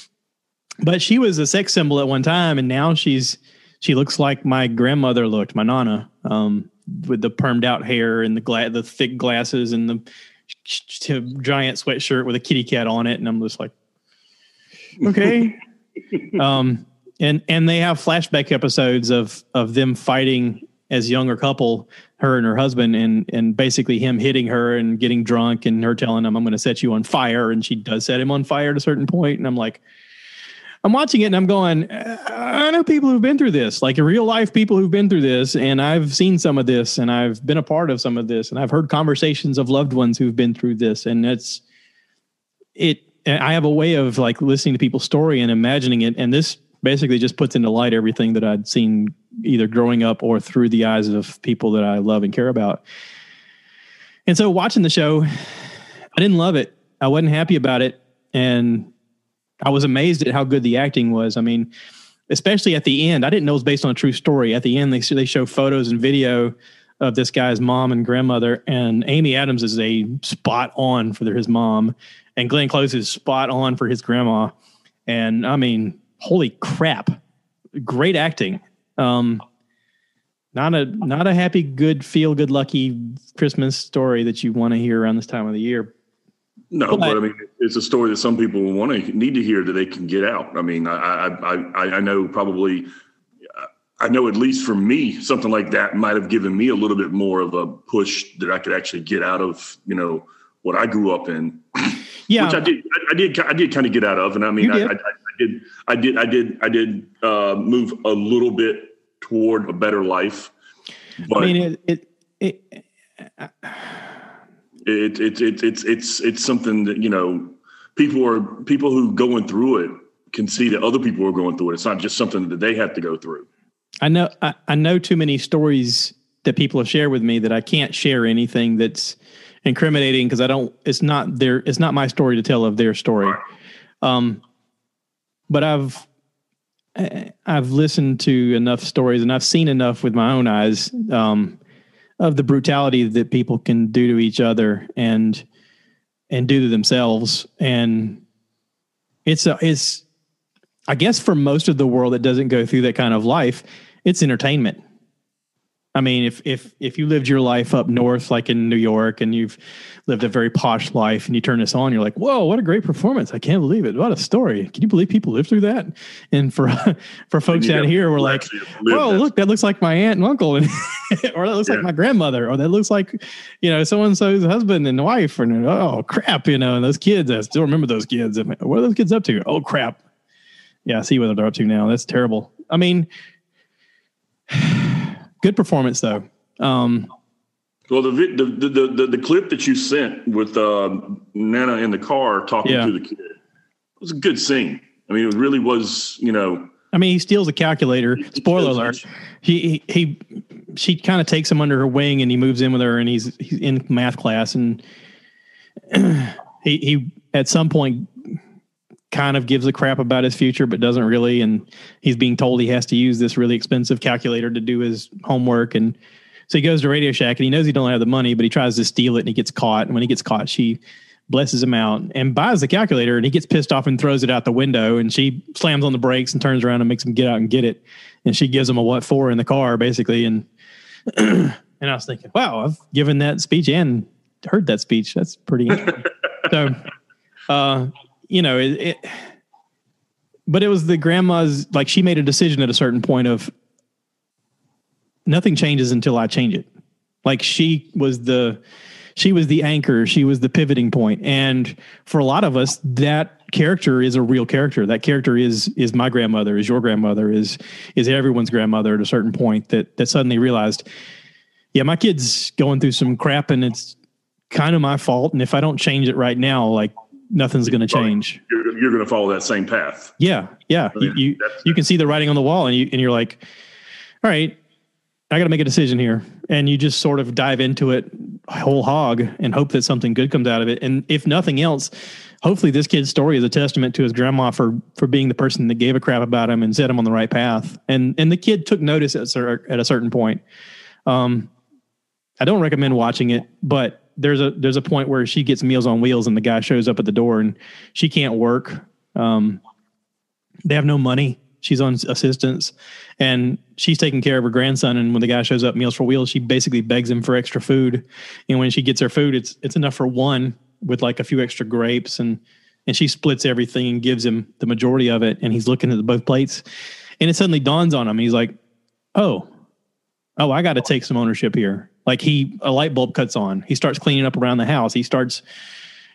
but she was a sex symbol at one time, and now she's she looks like my grandmother looked, my nana, um, with the permed out hair and the gla- the thick glasses and the giant sweatshirt with a kitty cat on it, and I'm just like, okay. um, and and they have flashback episodes of of them fighting as younger couple, her and her husband, and and basically him hitting her and getting drunk, and her telling him, "I'm going to set you on fire," and she does set him on fire at a certain point. point, and I'm like. I'm watching it and I'm going, I know people who've been through this, like real life people who've been through this. And I've seen some of this and I've been a part of some of this and I've heard conversations of loved ones who've been through this. And it's, it, I have a way of like listening to people's story and imagining it. And this basically just puts into light everything that I'd seen either growing up or through the eyes of people that I love and care about. And so watching the show, I didn't love it. I wasn't happy about it. And I was amazed at how good the acting was. I mean, especially at the end, I didn't know it was based on a true story. At the end, they, they show photos and video of this guy's mom and grandmother, and Amy Adams is a spot on for his mom, and Glenn Close is spot on for his grandma. And I mean, holy crap, great acting. Um, not a not a happy, good, feel good, lucky Christmas story that you want to hear around this time of the year. No, but, but I mean, it's a story that some people want to need to hear that they can get out. I mean, I I I, I know probably. I know at least for me, something like that might have given me a little bit more of a push that I could actually get out of, you know, what I grew up in. Yeah, which I did. I, I did. I did kind of get out of, and I mean, I, I, did I did I did I did uh, move a little bit toward a better life. But I mean, it it it, it, it, it it's it's it's something that you know people are people who going through it can see that other people are going through it. It's not just something that they have to go through. I know I, I know too many stories that people have shared with me that I can't share anything that's incriminating because I don't. It's not their. It's not my story to tell of their story. Um, but I've I've listened to enough stories and I've seen enough with my own eyes um, of the brutality that people can do to each other and and do to themselves. And it's a, it's I guess for most of the world that doesn't go through that kind of life, it's entertainment. I mean, if if if you lived your life up north, like in New York, and you've lived a very posh life, and you turn this on, you're like, "Whoa, what a great performance! I can't believe it! What a story! Can you believe people live through that?" And for for folks out here, we're like, "Whoa, look, that looks like my aunt and uncle, and or that looks yeah. like my grandmother, or that looks like, you know, so and so's husband and wife, and oh crap, you know, and those kids. I still remember those kids. What are those kids up to? Oh crap! Yeah, I see what they're up to now. That's terrible. I mean good performance though. Um, well, the, the the, the the clip that you sent with uh, Nana in the car talking yeah. to the kid was a good scene. I mean, it really was. You know, I mean, he steals a calculator. Spoiler alert. He he, he she kind of takes him under her wing and he moves in with her and he's he's in math class and he he at some point kind of gives a crap about his future, but doesn't really. And he's being told he has to use this really expensive calculator to do his homework. And so he goes to Radio Shack and he knows he don't have the money, but he tries to steal it and he gets caught. And when he gets caught, she blesses him out and buys the calculator and he gets pissed off and throws it out the window and she slams on the brakes and turns around and makes him get out and get it. And she gives him a what for in the car basically. And, and I was thinking, wow, I've given that speech and heard that speech. That's pretty interesting. so, uh, you know, it, it, but it was the grandma's like she made a decision at a certain point of nothing changes until I change it. Like she was the she was the anchor, she was the pivoting point. And for a lot of us, that character is a real character. That character is is my grandmother, is your grandmother, is is everyone's grandmother at a certain point that that suddenly realized, yeah, my kid's going through some crap and it's kind of my fault. And if I don't change it right now, like nothing's going to change. You're, you're going to follow that same path. Yeah, yeah. You you, you can see the writing on the wall, and you and you're like, all right, I got to make a decision here, and you just sort of dive into it whole hog and hope that something good comes out of it. And if nothing else, hopefully this kid's story is a testament to his grandma for for being the person that gave a crap about him and set him on the right path. And and the kid took notice at, at a certain point. Um, I don't recommend watching it, but there's a there's a point where she gets Meals on Wheels and the guy shows up at the door and she can't work. Um, they have no money. She's on assistance and she's taking care of her grandson. And when the guy shows up, Meals for Wheels, she basically begs him for extra food. And when she gets her food, it's it's enough for one with like a few extra grapes and and she splits everything and gives him the majority of it. And he's looking at both plates, and it suddenly dawns on him. He's like, "Oh, oh, I got to take some ownership here." Like he, a light bulb cuts on. He starts cleaning up around the house. He starts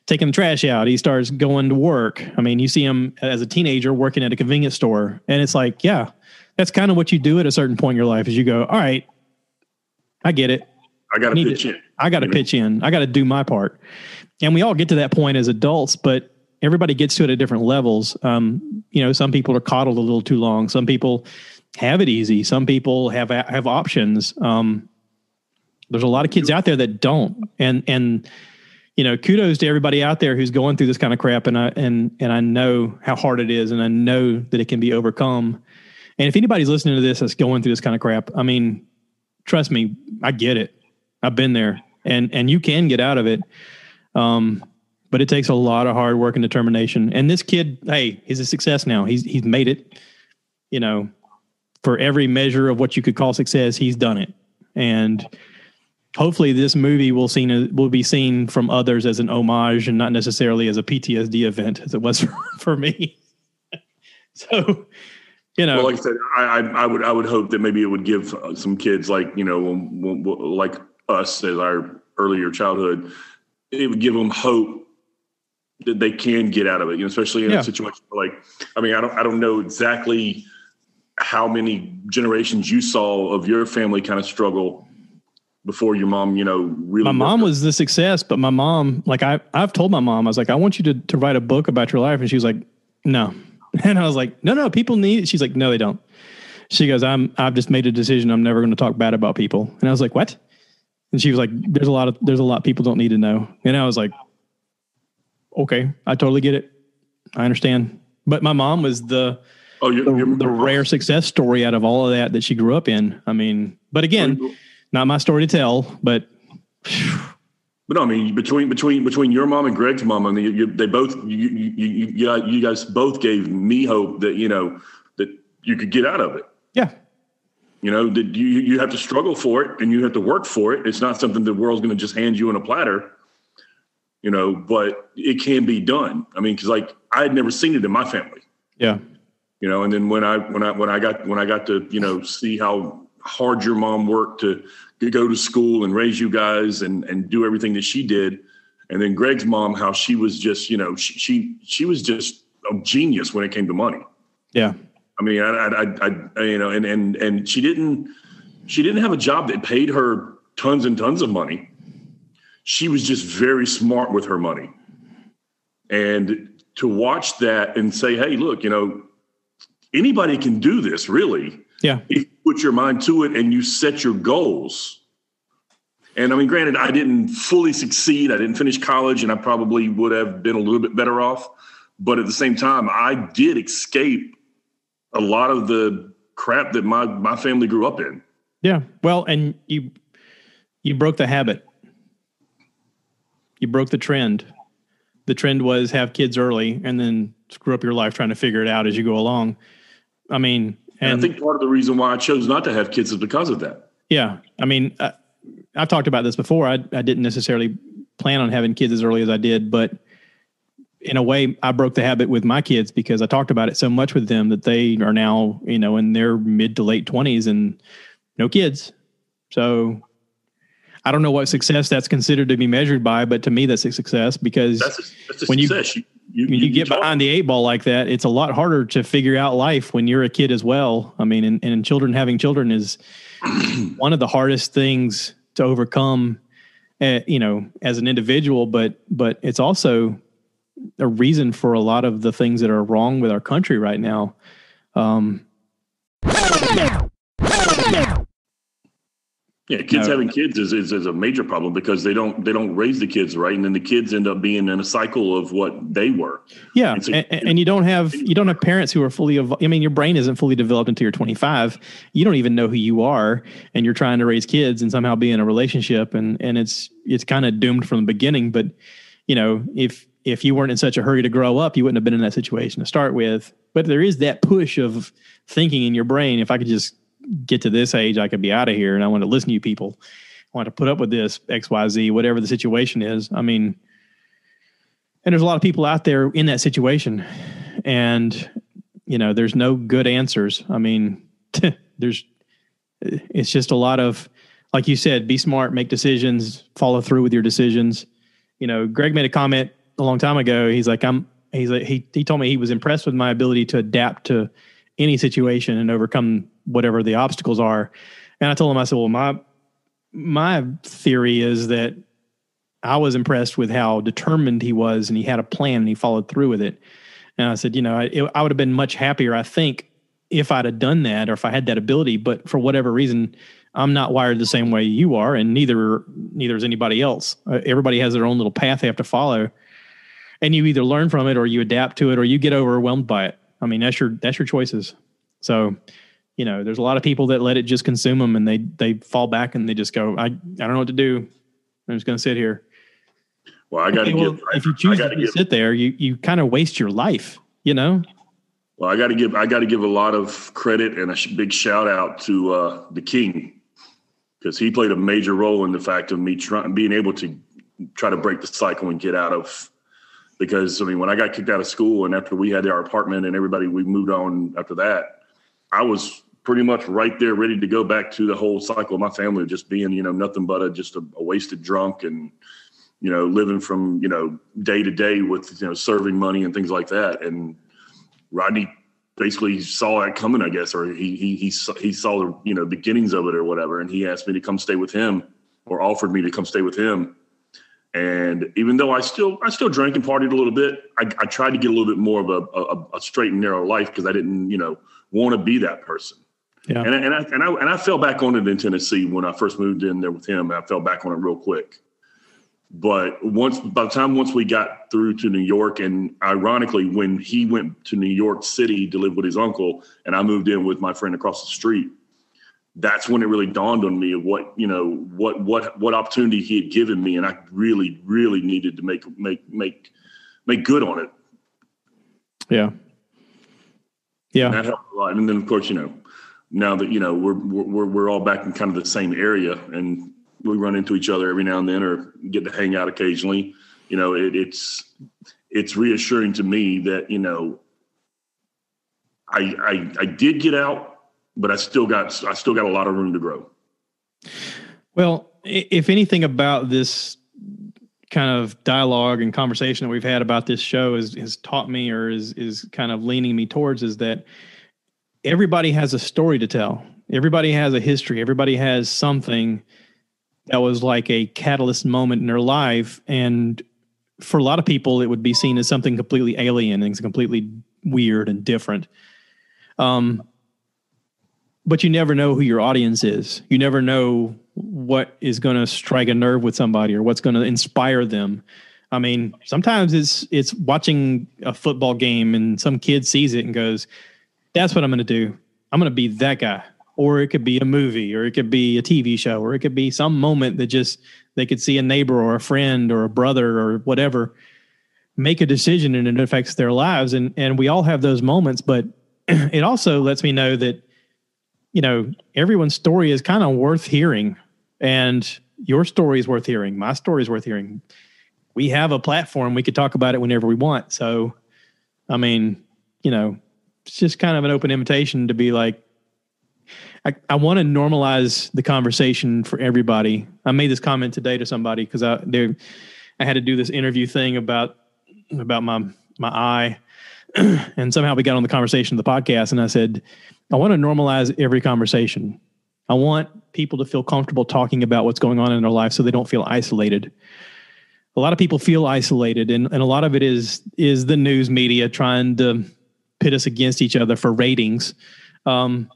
taking the trash out. He starts going to work. I mean, you see him as a teenager working at a convenience store, and it's like, yeah, that's kind of what you do at a certain point in your life. Is you go, all right, I get it. I got to pitch in. I got to pitch in. I got to do my part. And we all get to that point as adults, but everybody gets to it at different levels. Um, you know, some people are coddled a little too long. Some people have it easy. Some people have have options. Um, there's a lot of kids out there that don't, and and you know, kudos to everybody out there who's going through this kind of crap, and I and and I know how hard it is, and I know that it can be overcome. And if anybody's listening to this that's going through this kind of crap, I mean, trust me, I get it. I've been there, and and you can get out of it. Um, but it takes a lot of hard work and determination. And this kid, hey, he's a success now. He's he's made it. You know, for every measure of what you could call success, he's done it. And hopefully this movie will seen will be seen from others as an homage and not necessarily as a PTSD event as it was for, for me. so, you know, well, like I said, I, I, would I would hope that maybe it would give uh, some kids like you know like us as our earlier childhood, it would give them hope that they can get out of it. You know, especially in yeah. a situation like I mean I don't I don't know exactly how many generations you saw of your family kind of struggle before your mom, you know, really. My mom was the success, but my mom, like I, I've told my mom, I was like, I want you to to write a book about your life, and she was like, no, and I was like, no, no, people need it. She's like, no, they don't. She goes, I'm, I've just made a decision. I'm never going to talk bad about people. And I was like, what? And she was like, "There's a lot of there's a lot people don't need to know." And I was like, "Okay, I totally get it. I understand." But my mom was the Oh, you're, the, you're the rare success story out of all of that that she grew up in. I mean, but again, not my story to tell. But But no, I mean, between between between your mom and Greg's mom, I mean, you, they both you, you you you you guys both gave me hope that you know that you could get out of it. yeah, You know that you you have to struggle for it and you have to work for it. It's not something the world's going to just hand you in a platter. You know, but it can be done. I mean, because like I had never seen it in my family. yeah, You know, and then when I when I when I got when I got to you know see how hard your mom worked to, to go to school and raise you guys and and do everything that she did, and then Greg's mom how she was just you know she she, she was just a genius when it came to money. yeah, I mean, I, I, I, I, you know, and and and she didn't, she didn't have a job that paid her tons and tons of money. She was just very smart with her money, and to watch that and say, hey, look, you know, anybody can do this, really, yeah, if put your mind to it and you set your goals. And I mean, granted, I didn't fully succeed. I didn't finish college, and I probably would have been a little bit better off. But at the same time, I did escape a lot of the crap that my my family grew up in. yeah. Well, and you you broke the habit. You broke the trend. The trend was have kids early and then screw up your life trying to figure it out as you go along. I mean, And, and I think part of the reason why I chose not to have kids is because of that. Yeah, I mean, uh, I've talked about this before. I I didn't necessarily plan on having kids as early as I did, but in a way, I broke the habit with my kids because I talked about it so much with them that they are now, you know, in their mid to late twenties and no kids. So I don't know what success that's considered to be measured by, but to me, that's a success because That's a, that's a When you- success. You, you, when you, get talk- behind the eight ball like that, it's a lot harder to figure out life when you're a kid as well. I mean, and, and children having children is one of the hardest things to overcome, uh, you know, as an individual, but, but it's also a reason for a lot of the things that are wrong with our country right now. Um, Yeah, kids No. having kids is, is is a major problem because they don't they don't raise the kids right, and then the kids end up being in a cycle of what they were. yeah. It's a- and, and you don't have, you don't have parents who are fully, evo- I mean, your brain isn't fully developed until you're 25. You don't even know who you are and you're trying to raise kids and somehow be in a relationship. And, and it's, it's kind of doomed from the beginning. But, you know, if, if you weren't in such a hurry to grow up, you wouldn't have been in that situation to start with. But there is that push of thinking in your brain, if I could just get to this age, I could be out of here. And I want to listen to you people. I want to put up with this X, Y, Z, whatever the situation is. I mean, and there's a lot of people out there in that situation and you know there's no good answers i mean there's it's just a lot of like you said be smart make decisions follow through with your decisions you know greg made a comment a long time ago he's like i'm he's like he, he told me he was impressed with my ability to adapt to any situation and overcome whatever the obstacles are and i told him i said well my my theory is that I was impressed with how determined he was and he had a plan and he followed through with it. And I said, you know, I, I would have been much happier, I think, if I'd have done that or if I had that ability. But for whatever reason, I'm not wired the same way you are, and neither neither is anybody else. Uh, everybody has their own little path they have to follow, and you either learn from it or you adapt to it or you get overwhelmed by it. I mean, that's your that's your choices. So, you know, there's a lot of people that let it just consume them, and they they fall back and they just go, I I don't know what to do. I'm just going to sit here. Well, I got to Okay, well, give. if you choose to give. sit there, you you kind of waste your life. You know. Well, I got to give. I got to give a lot of credit and a sh- big shout out to uh, the King because he played a major role in the fact of me trying being able to try to break the cycle and get out of. Because I mean, when I got kicked out of school and after we had our apartment and everybody we moved on after that, I was pretty much right there, ready to go back to the whole cycle of my family just being, you know, nothing but a just a, a wasted drunk and you know living from you know day to day with you know serving money and things like that. And Rodney basically saw that coming, I guess, or he he he saw, he saw the you know beginnings of it or whatever, and he asked me to come stay with him or offered me to come stay with him. And even though I still I still drank and partied a little bit, I, I tried to get a little bit more of a, a, a straight and narrow life because I didn't you know want to be that person. Yeah. And, and I and I and I fell back on it in Tennessee when I first moved in there with him. I fell back on it real quick. But once by the time once we got through to New York, and ironically, when he went to New York City to live with his uncle, and I moved in with my friend across the street, that's when it really dawned on me of what you know what what what opportunity he had given me, and I really really needed to make make make make good on it. Yeah, yeah, and that helped a lot. And then of course you know now that you know we're we're we're all back in kind of the same area, and we run into each other every now and then, or get to hang out occasionally. You know, it, it's it's reassuring to me that you know I, I I did get out, but I still got I still got a lot of room to grow. Well, if anything about this kind of dialogue and conversation that we've had about this show has, has taught me or is is kind of leaning me towards is that everybody has a story to tell. Everybody has a history. Everybody has something that was like a catalyst moment in their life. And for a lot of people, it would be seen as something completely alien and completely weird and different. Um, but you never know who your audience is. You never know what is going to strike a nerve with somebody or what's going to inspire them. I mean, sometimes it's it's watching a football game and some kid sees it and goes, "That's what I'm going to do. I'm going to be that guy." or it could be a movie or it could be a TV show or it could be some moment that just they could see a neighbor or a friend or a brother or whatever make a decision and it affects their lives and and we all have those moments but it also lets me know that you know everyone's story is kind of worth hearing and your story is worth hearing my story is worth hearing we have a platform we could talk about it whenever we want so i mean you know it's just kind of an open invitation to be like I, I want to normalize the conversation for everybody. I made this comment today to somebody because I they, I had to do this interview thing about about my my eye, and somehow we got on the conversation of the podcast, and I said, I want to normalize every conversation. I want people to feel comfortable talking about what's going on in their life so they don't feel isolated. A lot of people feel isolated, and, and a lot of it is is the news media trying to pit us against each other for ratings. Um,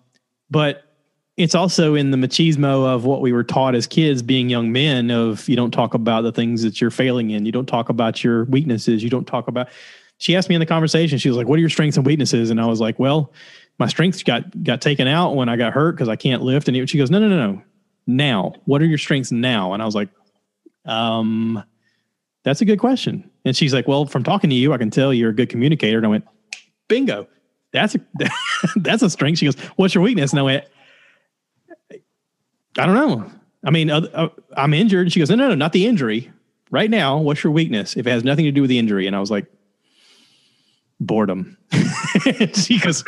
but it's also in the machismo of what we were taught as kids being young men of you don't talk about the things that you're failing in. You don't talk about your weaknesses. You don't talk about she asked me in the conversation she was like what are your strengths and weaknesses? And i was like well my strengths got got taken out when i got hurt because i can't lift. And she goes no no no no. Now what are your strengths now? And i was like um that's a good question. And she's like well from talking to you i can tell you're a good communicator. And i went bingo that's a that's a strength. She goes, "What's your weakness?" And I went, "I don't know. I mean, uh, I'm injured." She goes, "No, no, no, not the injury. Right now, what's your weakness? If it has nothing to do with the injury." And I was like, "Boredom." she goes,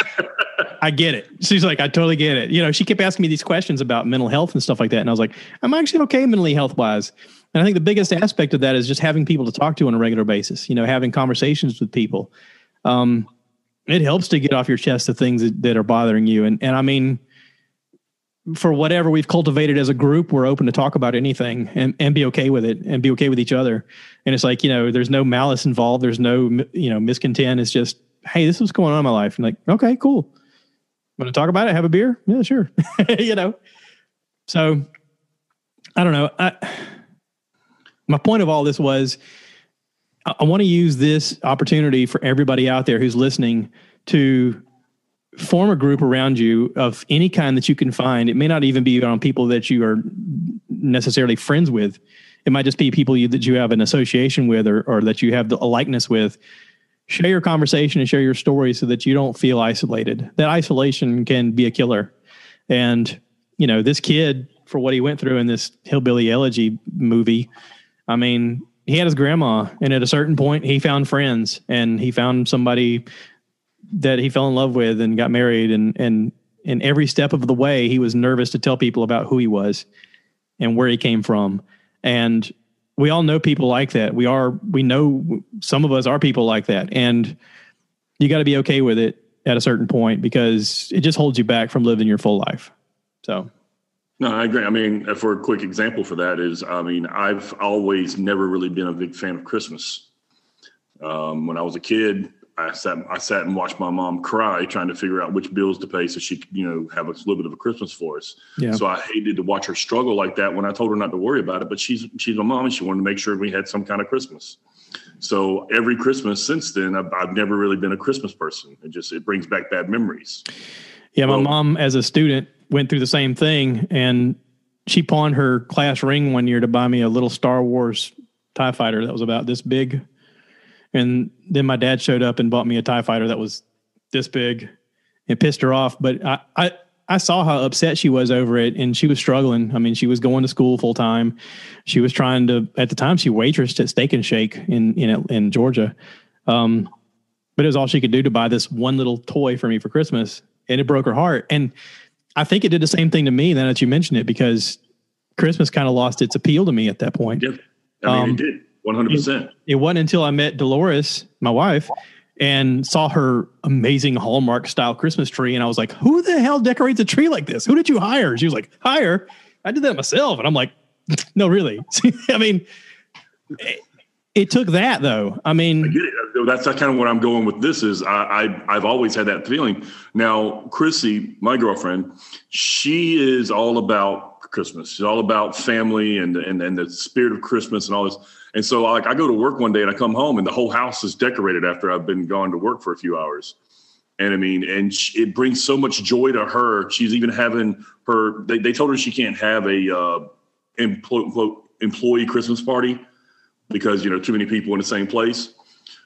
"I get it." She's like, "I totally get it." You know, she kept asking me these questions about mental health and stuff like that, and I was like, "I'm actually okay mentally health wise." And I think the biggest aspect of that is just having people to talk to on a regular basis. You know, having conversations with people. Um, it helps to get off your chest the things that, that are bothering you. And and I mean, for whatever we've cultivated as a group, we're open to talk about anything and, and be okay with it and be okay with each other. And it's like, you know, there's no malice involved. There's no, you know, miscontent. It's just, hey, this is what's going on in my life. And like, okay, cool. Want to talk about it? Have a beer? Yeah, sure. you know? So I don't know. I, my point of all this was I want to use this opportunity for everybody out there who's listening to form a group around you of any kind that you can find. It may not even be on people that you are necessarily friends with. It might just be people you, that you have an association with or, or that you have the, a likeness with. Share your conversation and share your story so that you don't feel isolated. That isolation can be a killer. And, you know, this kid, for what he went through in this hillbilly elegy movie, I mean, he had his grandma, and at a certain point, he found friends, and he found somebody that he fell in love with, and got married, and and in every step of the way, he was nervous to tell people about who he was and where he came from, and we all know people like that. We are we know some of us are people like that, and you got to be okay with it at a certain point because it just holds you back from living your full life. So no, I agree. I mean, for a quick example for that is, I mean, I've always never really been a big fan of Christmas. Um, when I was a kid, I sat I sat and watched my mom cry trying to figure out which bills to pay so she could you know have a little bit of a Christmas for us. Yeah. So I hated to watch her struggle like that when I told her not to worry about it. But she's she's my mom and she wanted to make sure we had some kind of Christmas. So every Christmas since then, I've, I've never really been a Christmas person. It just it brings back bad memories. Yeah, my Well- mom, as a student, went through the same thing, and she pawned her class ring one year to buy me a little Star Wars Tie Fighter that was about this big, and then my dad showed up and bought me a Tie Fighter that was this big. It pissed her off, but I, I I saw how upset she was over it, and she was struggling. I mean, she was going to school full time. She was trying to at the time she waitressed at Steak and Shake in in in Georgia. Um, but it was all she could do to buy this one little toy for me for Christmas, and it broke her heart. And I think it did the same thing to me. Then that you mentioned it, because Christmas kind of lost its appeal to me at that point. Yep. I mean, Um, it did 100. percent It wasn't until I met Dolores, my wife, and saw her amazing Hallmark style Christmas tree, and I was like, "Who the hell decorates a tree like this? Who did you hire?" She was like, "Hire? I did that myself." And I'm like, "No, really? I mean." It, took that though. I mean, get it. That's kind of what I'm going with. This is I, I I've always had that feeling. Now, Chrissy, my girlfriend, she is all about Christmas. She's all about family and and and the spirit of Christmas and all this. And so, like, I go to work one day and I come home and the whole house is decorated after I've been gone to work for a few hours. And I mean, and sh it brings so much joy to her. She's even having her. They, they told her she can't have a uh, employee employee Christmas party because you know too many people in the same place.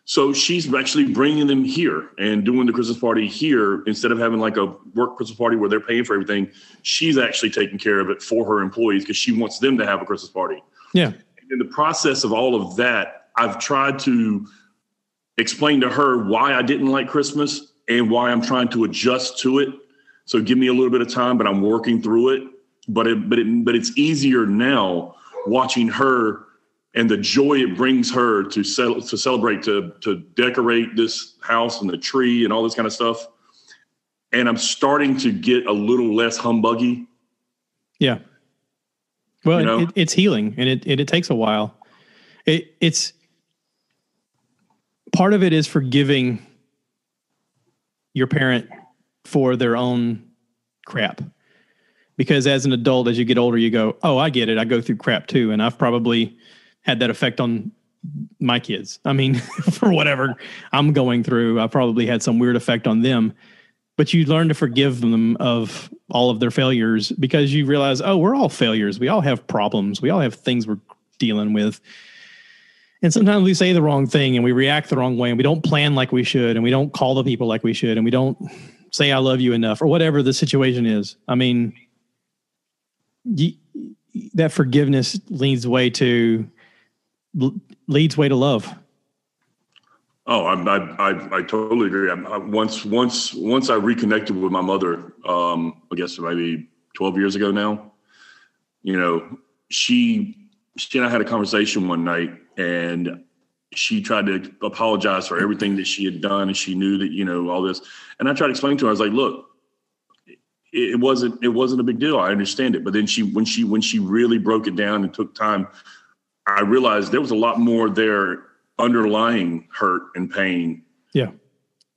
So she's actually bringing them here and doing the Christmas party here instead of having like a work Christmas party where they're paying for everything. She's actually taking care of it for her employees because she wants them to have a Christmas party. yeah, In the process of all of that, I've tried to explain to her why I didn't like Christmas and why I'm trying to adjust to it. So give me a little bit of time, but I'm working through it. But it, but it, but it's easier now watching her and the joy it brings her to cel- to celebrate to to decorate this house and the tree and all this kind of stuff. And I'm starting to get a little less humbuggy. Yeah. Well, You know? it, it's healing and it, it, it takes a while. It, it's part of it is forgiving your parent for their own crap. Because as an adult, as you get older, you go, Oh, I get it. I go through crap too. And I've probably had that effect on my kids. I mean, for whatever I'm going through, I probably had some weird effect on them but you learn to forgive them of all of their failures because you realize, oh, we're all failures. We all have problems. We all have things we're dealing with. And sometimes we say the wrong thing and we react the wrong way and we don't plan like we should and we don't call the people like we should and we don't say I love you enough or whatever the situation is. I mean, y that forgiveness leads way to leads way to love. Oh, I I I, I totally agree. I, I, once once once I reconnected with my mother, um, I guess maybe twelve years ago now. You know, she she and I had a conversation one night, and she tried to apologize for everything that she had done, and she knew that you know all this. And I tried to explain to her, I was like, "Look, it, it wasn't it wasn't a big deal. I understand it." But then she when she when she really broke it down and took time, I realized there was a lot more there underlying hurt and pain Yeah.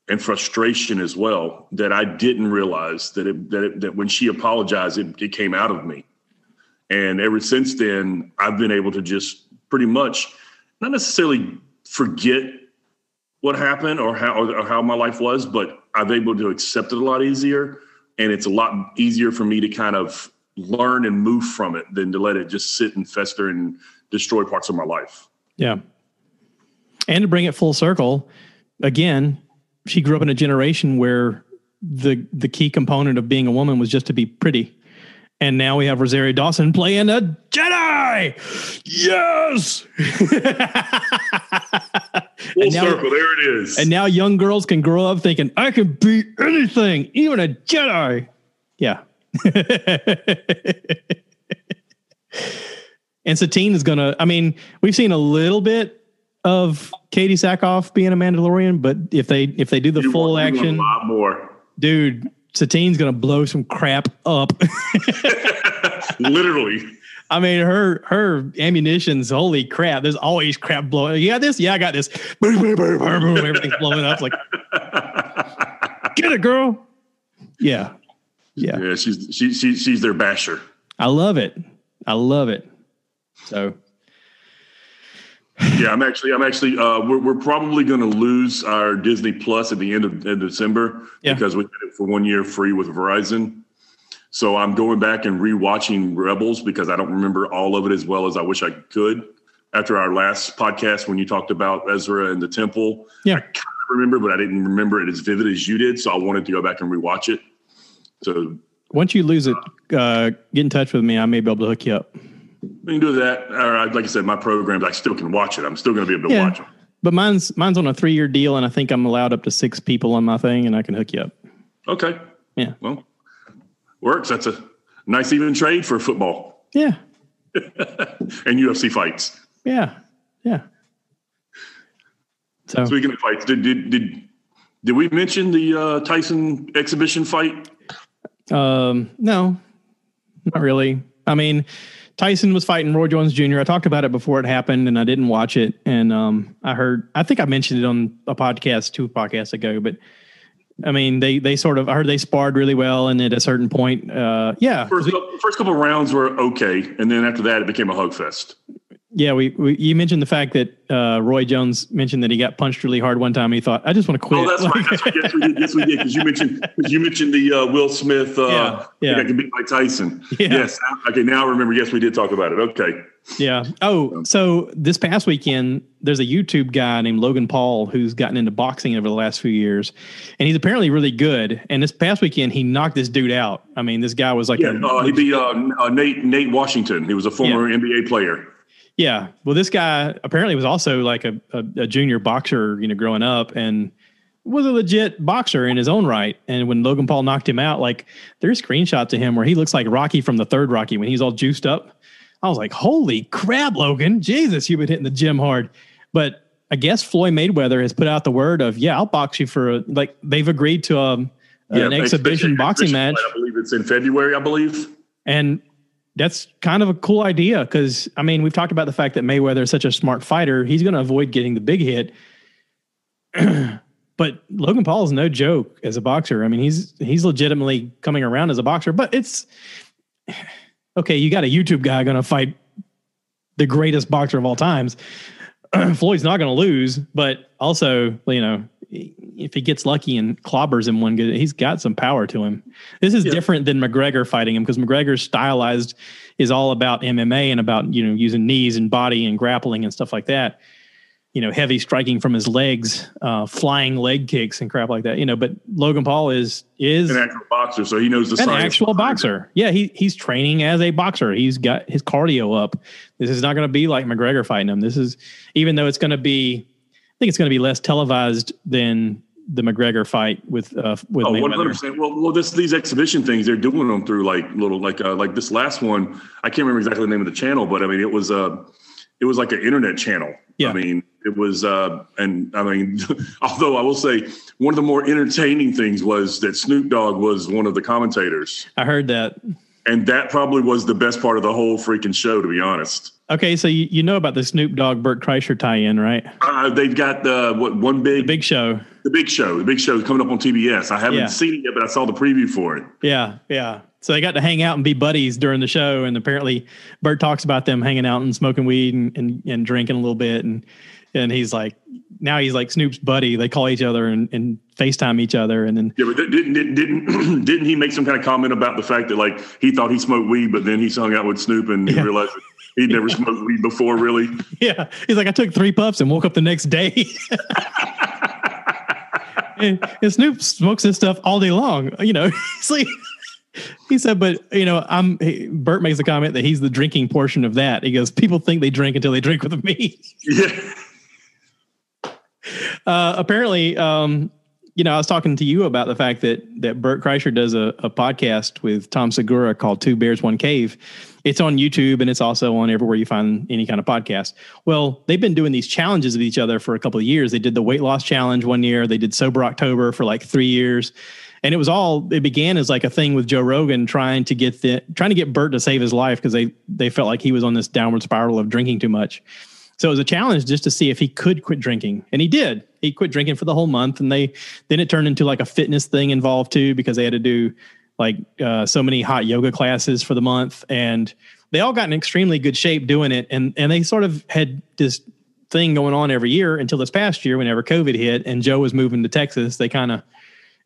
and frustration as well that I didn't realize that it, that it, that when she apologized, it, it came out of me. And ever since then, I've been able to just pretty much not necessarily forget what happened or how or how my life was, but I've able to accept it a lot easier, and it's a lot easier for me to kind of learn and move from it than to let it just sit and fester and destroy parts of my life. Yeah. And to bring it full circle, again, she grew up in a generation where the the key component of being a woman was just to be pretty. And now we have Rosario Dawson playing a Jedi. Yes. Full now- circle, there it is. and now young girls can grow up thinking, I can be anything, even a Jedi. Yeah. and Sabine is gonna, I mean, we've seen a little bit of Katee Sackhoff being a Mandalorian, but if they if they do the You full want- action, a lot more. dude, Sabine's gonna blow some crap up. Literally. I mean, her her ammunition's holy crap. There's always crap blowing. You got this? Yeah, I got this. Boom, boom, boom, boom, boom. Everything's blowing up. Like, get it, girl. Yeah, yeah. Yeah, she's she, she she's their basher. I love it. I love it. So Yeah, I'm actually I'm actually uh, we're we're probably going to lose our Disney Plus at the end of, end of December Yeah. because we did it for one year free with Verizon. So I'm going back and rewatching Rebels because I don't remember all of it as well as I wish I could. After our last podcast, when you talked about Ezra and the temple, yeah, I kind of remember, but I didn't remember it as vivid as you did. So I wanted to go back and rewatch it. So once you lose it, uh, get in touch with me. I may be able to hook you up. we can do that. Or like I said, my programs, I still can watch it. I'm still going to be able to Yeah. watch them. But mine's mine's on a three year deal, and I think I'm allowed up to six people on my thing, and I can hook you up. Okay. Yeah. Well, works. That's a nice even trade for football Yeah, and UFC fights. yeah, yeah. So Speaking of fights, did did did did we mention the uh, Tyson exhibition fight? Um, no, not really. I mean, Tyson was fighting Roy Jones Jr. I talked about it before it happened, and I didn't watch it. And um, I heard, I think I mentioned it on a podcast two podcasts ago. But I mean, they they sort of, I heard they sparred really well, and at a certain point, uh, yeah, First, first couple rounds were okay, and then after that, it became a hug fest. Yeah. We, we you mentioned the fact that uh, Roy Jones mentioned that he got punched really hard one time. He thought, I just want to quit. Oh, that's right. That's right. Yes, we did. Yes, we did. Because you mentioned 'cause you mentioned the uh, Will Smith. Uh, Yeah, yeah. That can beat Mike Tyson. Yeah. Yes. Okay. Now I remember. Yes, we did talk about it. Okay. Yeah. Oh, so this past weekend, there's a YouTube guy named Logan Paul who's gotten into boxing over the last few years, and he's apparently really good. And this past weekend, he knocked this dude out. I mean, this guy was like, Yeah. a, Uh, he beat uh, uh, Nate Nate Washington. He was a former NBA player. Yeah. Well, this guy apparently was also like a, a, a junior boxer, you know, growing up, and was a legit boxer in his own right. And when Logan Paul knocked him out, like there's screenshots of him where he looks like Rocky from the third Rocky when he's all juiced up. I was like, holy crap, Logan. Jesus, you've been hitting the gym hard. But I guess Floyd Mayweather has put out the word of, yeah, I'll box you for a, like they've agreed to um, an Yeah, exhibition boxing exhibition match. fight. I believe it's in February. I believe. And that's kind of a cool idea because I mean, we've talked about the fact that Mayweather is such a smart fighter. He's going to avoid getting the big hit. but Logan Paul is no joke as a boxer. I mean, he's he's legitimately coming around as a boxer. But it's okay. You got a YouTube guy going to fight the greatest boxer of all times. Floyd's not going to lose, but also, you know, if he gets lucky and clobbers him one good, he's got some power to him. This is Yeah. different than McGregor fighting him because McGregor's stylized is all about MMA and about you know using knees and body and grappling and stuff like that. You know, heavy striking from his legs, uh, flying leg kicks and crap like that. You know, but Logan Paul is is An actual boxer, so he knows the an actual boxer. Yeah, he he's training as a boxer. He's got his cardio up. This is not going to be like McGregor fighting him. This is even though it's going to be, think it's going to be less televised than the McGregor fight with uh, with Oh, Mayweather. hundred percent. Well, well, this these exhibition things they're doing them through like little like uh, like this last one. I can't remember exactly the name of the channel, but I mean it was uh it was like an internet channel. Yeah. I mean it was uh and I mean although I will say one of the more entertaining things was that Snoop Dogg was one of the commentators, I heard that. And that probably was the best part of the whole freaking show, to be honest. Okay, so you, you know about the Snoop Dogg Bert Kreischer tie-in, right? Uh, they've got the what one big, Big show. the big show. The big show is coming up on TBS. I haven't Yeah. seen it yet, but I saw the preview for it. Yeah, yeah. So they got to hang out and be buddies during the show, and apparently Bert talks about them hanging out and smoking weed and, and, and drinking a little bit, and and he's like, now he's like Snoop's buddy. They call each other and, and FaceTime each other, and then Yeah, but didn't didn't didn't didn't he make some kind of comment about the fact that like he thought he smoked weed, but then he hung out with Snoop and he Yeah. realized he'd never smoked weed before, really. yeah, he's like, I took three puffs and woke up the next day. and, and Snoop smokes this stuff all day long. You know, he's like, he said, but you know, I'm. He, Bert makes a comment that he's the drinking portion of that. He goes, people think they drink until they drink with me. Yeah, uh, apparently, um, you know, I was talking to you about the fact that that Bert Kreischer does a, a podcast with Tom Segura called Two Bears One Cave. It's on YouTube and it's also on everywhere you find any kind of podcast. Well, they've been doing these challenges with each other for a couple of years. They did the weight loss challenge one year. They did sober October for like three years. and it was all it began as like a thing with Joe Rogan trying to get the trying to get Bert to save his life because they they felt like he was on this downward spiral of drinking too much. So it was a challenge just to see if he could quit drinking, and he did. He quit drinking for the whole month, and they then it turned into like a fitness thing involved too because they had to do like uh, so many hot yoga classes for the month, and they all got in extremely good shape doing it, and and they sort of had this thing going on every year until this past year whenever COVID hit and Joe was moving to Texas. They kind of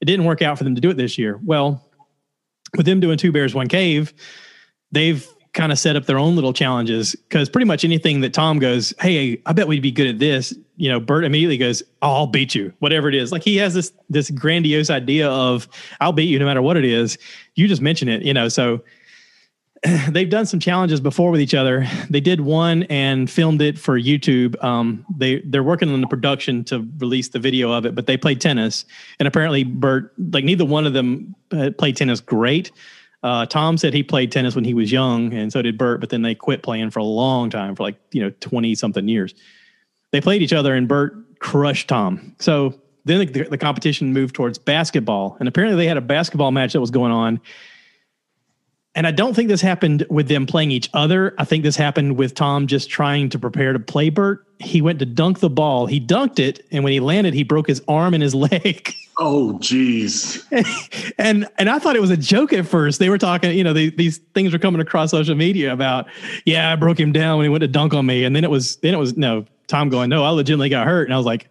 it didn't work out for them to do it this year. Well, with them doing two bears, one cave, they've kind of set up their own little challenges because pretty much anything that Tom goes, Hey, I bet we'd be good at this. You know, Bert immediately goes, oh, I'll beat you, whatever it is. Like he has this, this grandiose idea of I'll beat you no matter what it is. You just mention it, you know, so they've done some challenges before with each other. They did one and filmed it for YouTube. Um, they they're working on the production to release the video of it, but they played tennis, and apparently Bert, like neither one of them uh, played tennis great. Uh, Tom said he played tennis when he was young, and so did Bert. But then they quit playing for a long time, for like you know twenty something years. They played each other, and Bert crushed Tom. So then the, the competition moved towards basketball, and apparently they had a basketball match that was going on and I don't think this happened with them playing each other. I think this happened with Tom just trying to prepare to play Bert. He went to dunk the ball. He dunked it, and when he landed, he broke his arm and his leg. Oh, geez. and and I thought it was a joke at first. They were talking, you know, they, these things were coming across social media about, yeah, I broke him down when he went to dunk on me, and then it was then it was no Tom going, no, I legitimately got hurt, and I was like,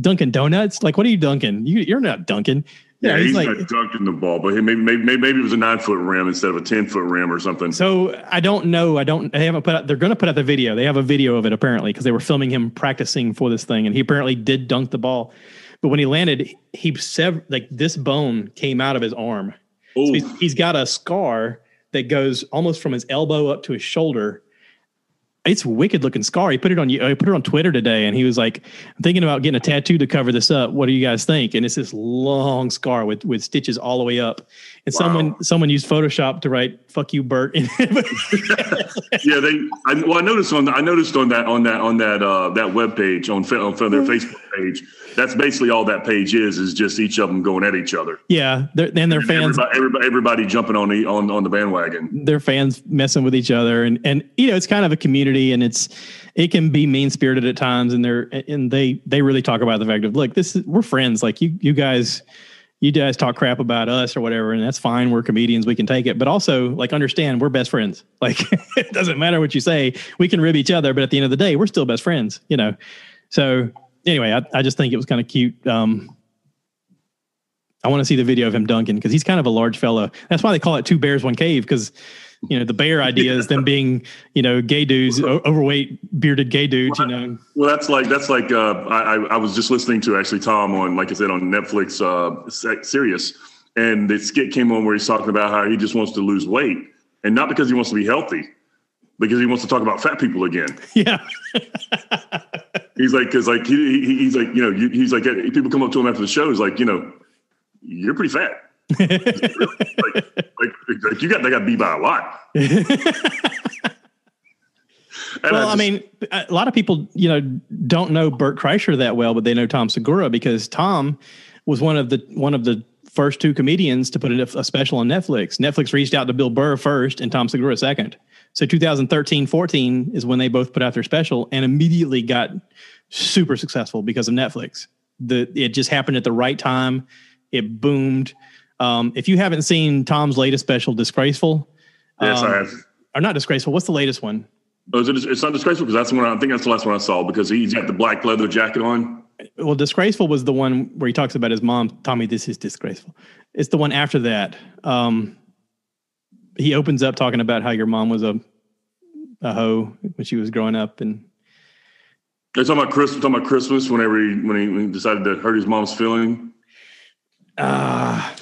Dunkin' Donuts? Like, what are you dunking? You, you're not dunking. Yeah, he's, he's like, not dunking the ball, but maybe, maybe maybe it was a nine foot rim instead of a ten foot rim or something. So I don't know. I don't. They haven't put out. They're going to put out the video. They have a video of it apparently because they were filming him practicing for this thing, and he apparently did dunk the ball. But when he landed, he severed like this bone came out of his arm. So he's, he's got a scar that goes almost from his elbow up to his shoulder it's wicked looking scar. He put it on you. Uh, he put it on Twitter today, and he was like, "I'm thinking about getting a tattoo to cover this up. What do you guys think?" And it's this long scar with with stitches all the way up. And wow. someone someone used Photoshop to write "fuck you, Bert." yeah, they. I, well, I noticed on I noticed on that on that on that uh, that web page on, on their mm-hmm. Facebook page that's basically all that page is is just each of them going at each other. Yeah, and their fans, everybody, everybody, everybody, jumping on the on on the bandwagon. Their fans messing with each other, and and you know it's kind of a community, and it's it can be mean spirited at times, and they're and they they really talk about the fact of look, this is, we're friends, like you you guys. You guys talk crap about us or whatever, and that's fine. We're comedians; we can take it. But also, like, understand we're best friends. Like, it doesn't matter what you say. We can rib each other, but at the end of the day, we're still best friends. You know. So anyway, I, I just think it was kind of cute. Um, I want to see the video of him dunking because he's kind of a large fellow. That's why they call it two bears, one cave because you know the bear idea is them being you know gay dudes, overweight bearded gay dudes. You know. Well, that's like that's like uh, I I was just listening to actually Tom on like I said on Netflix uh, Sirius, and the skit came on where he's talking about how he just wants to lose weight and not because he wants to be healthy, because he wants to talk about fat people again. Yeah. he's like, because like he, he's like, you know, he's like, people come up to him after the show. He's like, you know, you're pretty fat. Like, like, like, you got they got beat by a lot. well, I, just, I, mean, a lot of people, you know, don't know Bert Kreischer that well, but they know Tom Segura because Tom was one of the one of the first two comedians to put a, a special on Netflix. Netflix reached out to Bill Burr first and Tom Segura second. So 2013 14 is when they both put out their special and immediately got super successful because of Netflix. The it just happened at the right time. It boomed. Um, if you haven't seen Tom's latest special, Disgraceful, yes, um, I have. Or not Disgraceful. What's the latest one? Oh, it, it's not Disgraceful because that's the one I think that's the last one I saw because he's got the black leather jacket on. Well, Disgraceful was the one where he talks about his mom. Tommy, this is disgraceful. It's the one after that. Um, he opens up talking about how your mom was a a hoe when she was growing up and they're talking about Christmas. Talking about Christmas. Whenever he when he, when he decided to hurt his mom's feeling. Ah, uh,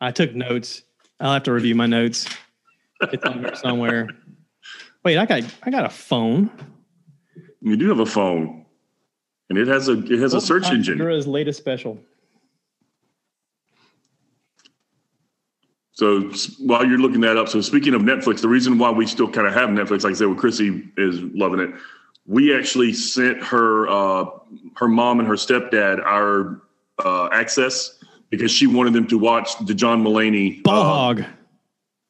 I took notes. I'll have to review my notes. It's on there somewhere. Wait, I got I got a phone. You do have a phone, and it has a it has a search engine. Latest special. So while you're looking that up, so speaking of Netflix, the reason why we still kind of have Netflix, like I said, with Chrissy is loving it. We actually sent her, uh, her mom and her stepdad our uh, access because she wanted them to watch the John Mulaney Ball uh, hog.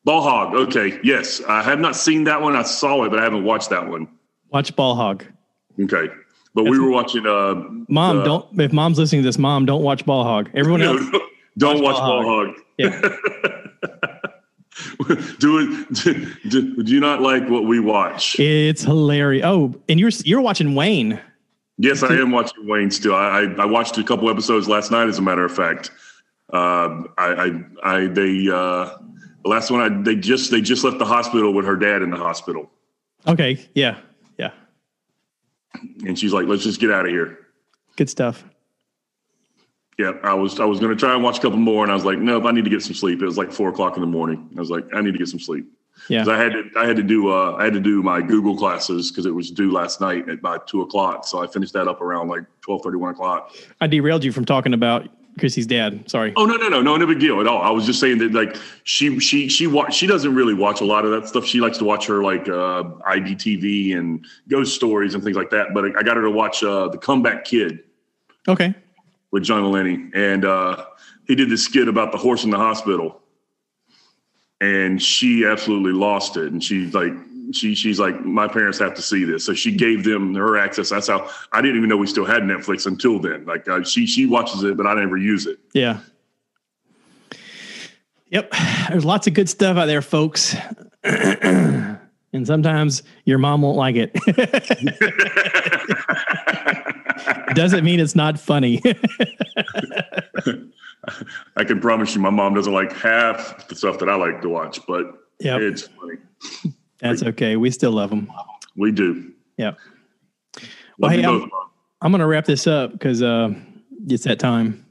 Ball Hog. Okay, yes, I have not seen that one. I saw it, but I haven't watched that one. Watch ball hog. Okay, but we were watching. Uh, Mom, uh, don't. If mom's listening to this, mom, don't watch ball hog. Everyone no, else, don't watch, Watch Ball Ball Hog. yeah. do it. Do, do you not like what we watch? It's hilarious. Oh, and you're you're watching Wayne. Yes, I am watching Wayne still. I, I, I watched a couple episodes last night, as a matter of fact. Uh, I, I, I, they, uh, the last one, I, they just, they just left the hospital with her dad in the hospital, Okay, yeah, yeah, and she's like, "Let's just get out of here." good stuff. Yeah, I was, I was going to try and watch a couple more, and I was like, "Nope, I need to get some sleep." It was like four o'clock in the morning. I was like, "I need to get some sleep." Yeah, I had to, I had to do, uh, I had to do my Google classes because it was due last night at about two o'clock. So I finished that up around like 12, 1 o'clock. I derailed you from talking about Chrissy's dad. Sorry. Oh no no no no no big deal at all. I was just saying that like she she she wa- she doesn't really watch a lot of that stuff. She likes to watch her like uh, IDTV and ghost stories and things like that. But I got her to watch uh, the Comeback Kid Okay. with John Mulaney, and uh, he did this skit about the horse in the hospital, and she absolutely lost it. And she's like. She she's like my parents have to see this, so she gave them her access. That's how I didn't even know we still had Netflix until then. Like uh, she she watches it, but I never use it. Yeah. Yep. There's lots of good stuff out there, folks. and sometimes your mom won't like it. Doesn't mean it's not funny. I can promise you, my mom doesn't like half the stuff that I like to watch, but Yep. it's funny. That's okay. We still love them. We do. Yeah. Well, hey, I'm- I'm going to wrap this up because uh, it's that time.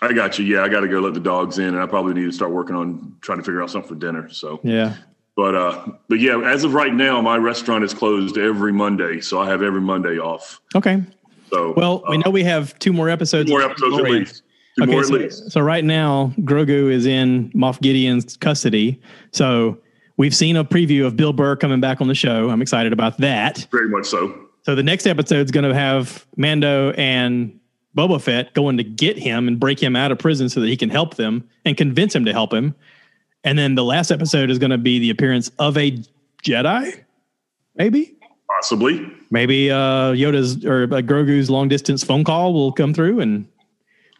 I got you. Yeah, I got to go let the dogs in, and I probably need to start working on trying to figure out something for dinner. So, Yeah. but uh, but yeah, as of right now, my restaurant is closed every Monday, so I have every Monday off. Okay. So, Well, we uh, know we have two more episodes. two more episodes at least. Two Okay, more at so, least. so right now, Grogu is in Moff Gideon's custody. So we've seen a preview of Bill Burr coming back on the show. I'm excited about that. Very much so. So the next episode is going to have Mando and Boba Fett going to get him and break him out of prison so that he can help them and convince him to help him. And then the last episode is going to be the appearance of a Jedi, maybe. Possibly. Maybe uh, Yoda's or uh, Grogu's long distance phone call will come through, and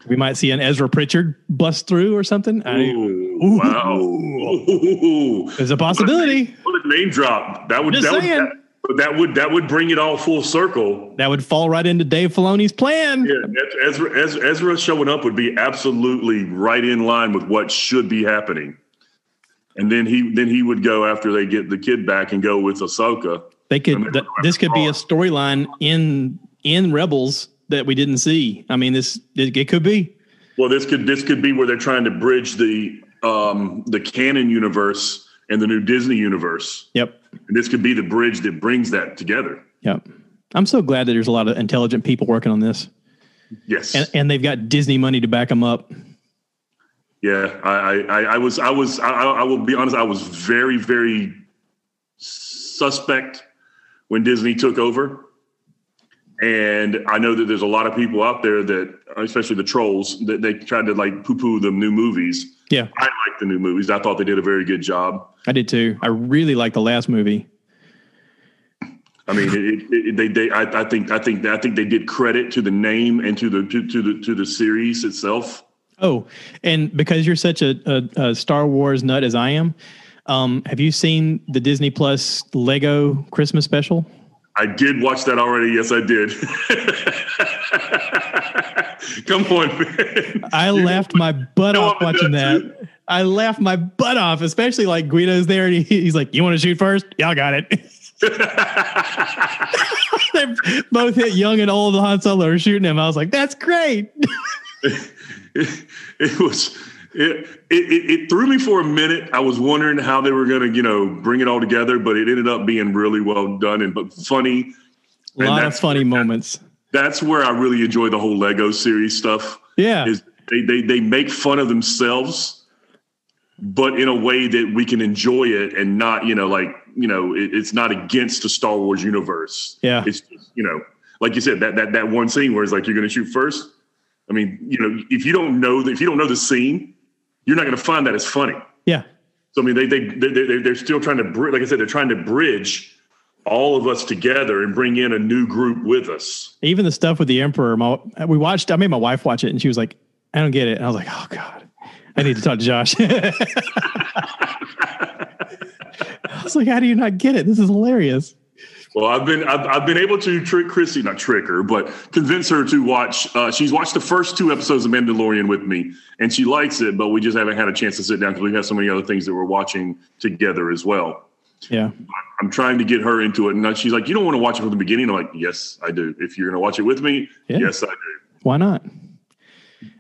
we might see an Ezra Bridger bust through or something. I, Ooh, Ooh. wow. Ooh. there's a possibility What a name drop. That would Just that would, saying. that, but that would that would bring it all full circle. that would fall right into Dave Filoni's plan. Yeah, Ezra, Ezra, Ezra showing up would be absolutely right in line with what should be happening. And then he then he would go after they get the kid back and go with Ahsoka. They could. And then th- this could be a storyline in in Rebels that we didn't see. I mean, this it, it could be. Well, this could this could be where they're trying to bridge the um, the canon universe and the new Disney universe. Yep. And this could be the bridge that brings that together. Yep. I'm so glad that there's a lot of intelligent people working on this, Yes. and, and they've got Disney money to back them up. Yeah, I, I, I- was, I was, I I will be honest. I was very, very suspect when Disney took over, and I know that there's a lot of people out there that, especially the trolls, that they tried to like poo-poo the new movies. Yeah, I like the new movies. I thought they did a very good job. I did too. I really like the last movie. I mean, it, it, it, they, they, I, I think, I think, I think they did credit to the name and to the to, to the to the series itself. Oh, and because you're such a, a, a Star Wars nut as I am, um, have you seen the Disney Plus Lego Christmas special? I did watch that already. Yes, I did. Come on, man. I laughed my butt off watching that. I laughed my butt off, especially like Greedo's there and he, he's like, "You want to shoot first? Y'all got it." they both hit young and old. Han Solo are shooting him. I was like, "That's great." it, it was it, it it threw me for a minute. I was wondering how they were going to, you know, bring it all together, but it ended up being really well done and but funny. A And lot of funny moments. That's where I really enjoy the whole Lego series stuff. Yeah, Is they they they make fun of themselves, but in a way that we can enjoy it and not, you know, like you know, it, it's not against the Star Wars universe. Yeah. it's just, you know, like you said that that that one scene where it's like you're going to shoot first. I mean, you know, if you don't know the, if you don't know the scene, you're not going to find that as funny. Yeah. So I mean, they they they they they're still trying to like I said, they're trying to bridge all of us together and bring in a new group with us. Even the stuff with the emperor, my, we watched. I made my wife watch it, and she was like, "I don't get it." And I was like, "Oh God, I need to talk to Josh." I was like, "How do you not get it? This is hilarious." Well, I've been I've, I've been able to trick Chrissy, not trick her, but convince her to watch. Uh, she's watched the first two episodes of Mandalorian with me, and she likes it. But we just haven't had a chance to sit down because we have so many other things that we're watching together as well. Yeah, I'm trying to get her into it, and she's like, "You don't want to watch it from the beginning." I'm like, "Yes, I do. If you're going to watch it with me, Yeah. yes, I do." why not?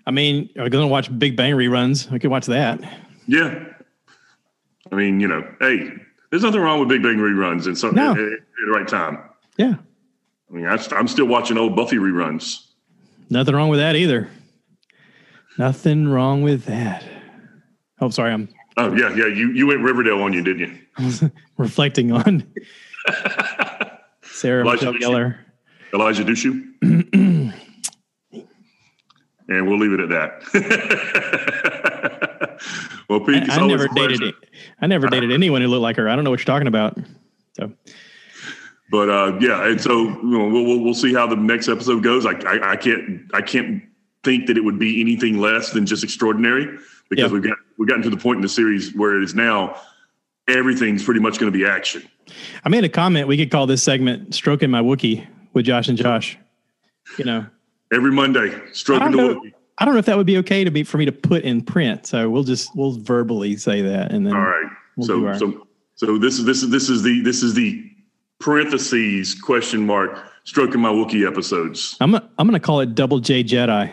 I mean, are we going to watch Big Bang reruns? We could watch that. Yeah. I mean, you know, hey, there's nothing wrong with Big Bang reruns and some No. at, at the right time. Yeah, I mean, I, I'm still watching old Buffy reruns. nothing wrong with that either. Nothing wrong with that. Oh, sorry, I'm Oh yeah, yeah. You you went Riverdale on you, didn't you? reflecting on Sarah Elijah Michelle. Gellar. Eliza Dushku. and we'll leave it at that. well, Pete, it's I, I always never a pleasure. I never dated anyone who looked like her. I don't know what you're talking about. So But uh, yeah, and so you know, we'll, we'll we'll see how the next episode goes. I, I I can't I can't think that it would be anything less than just extraordinary because Yeah. we've got we've gotten to the point in the series where it is now everything's pretty much going to be action. I made a comment. We could call this segment "Stroking My Wookiee" with Josh and Josh. You know, Every Monday, stroking the know. I don't know if that would be okay to be for me to put in print. So we'll just we'll verbally say that, and then All right. We'll so our- so so this is this is this is the this is the parentheses question mark stroking my Wookiee episodes. I'm i I'm going to call it Double J Jedi.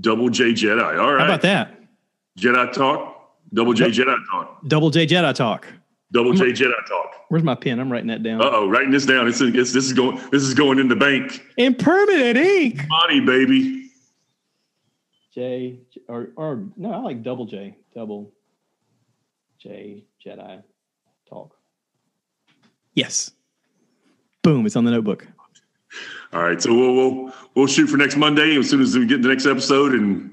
Double J Jedi. All right. How about that? Jedi talk. Double J Jedi talk. Double J Jedi talk. Double J Jedi talk. Where's my pen? I'm writing that down. Uh oh, writing this down. It's, it's this is going this is going in the bank. in permanent ink. Money, baby. J or or no, I like double J. Double J Jedi talk. Yes. Boom! It's on the notebook. All right, so we'll we'll we'll shoot for next Monday as soon as we get the next episode. And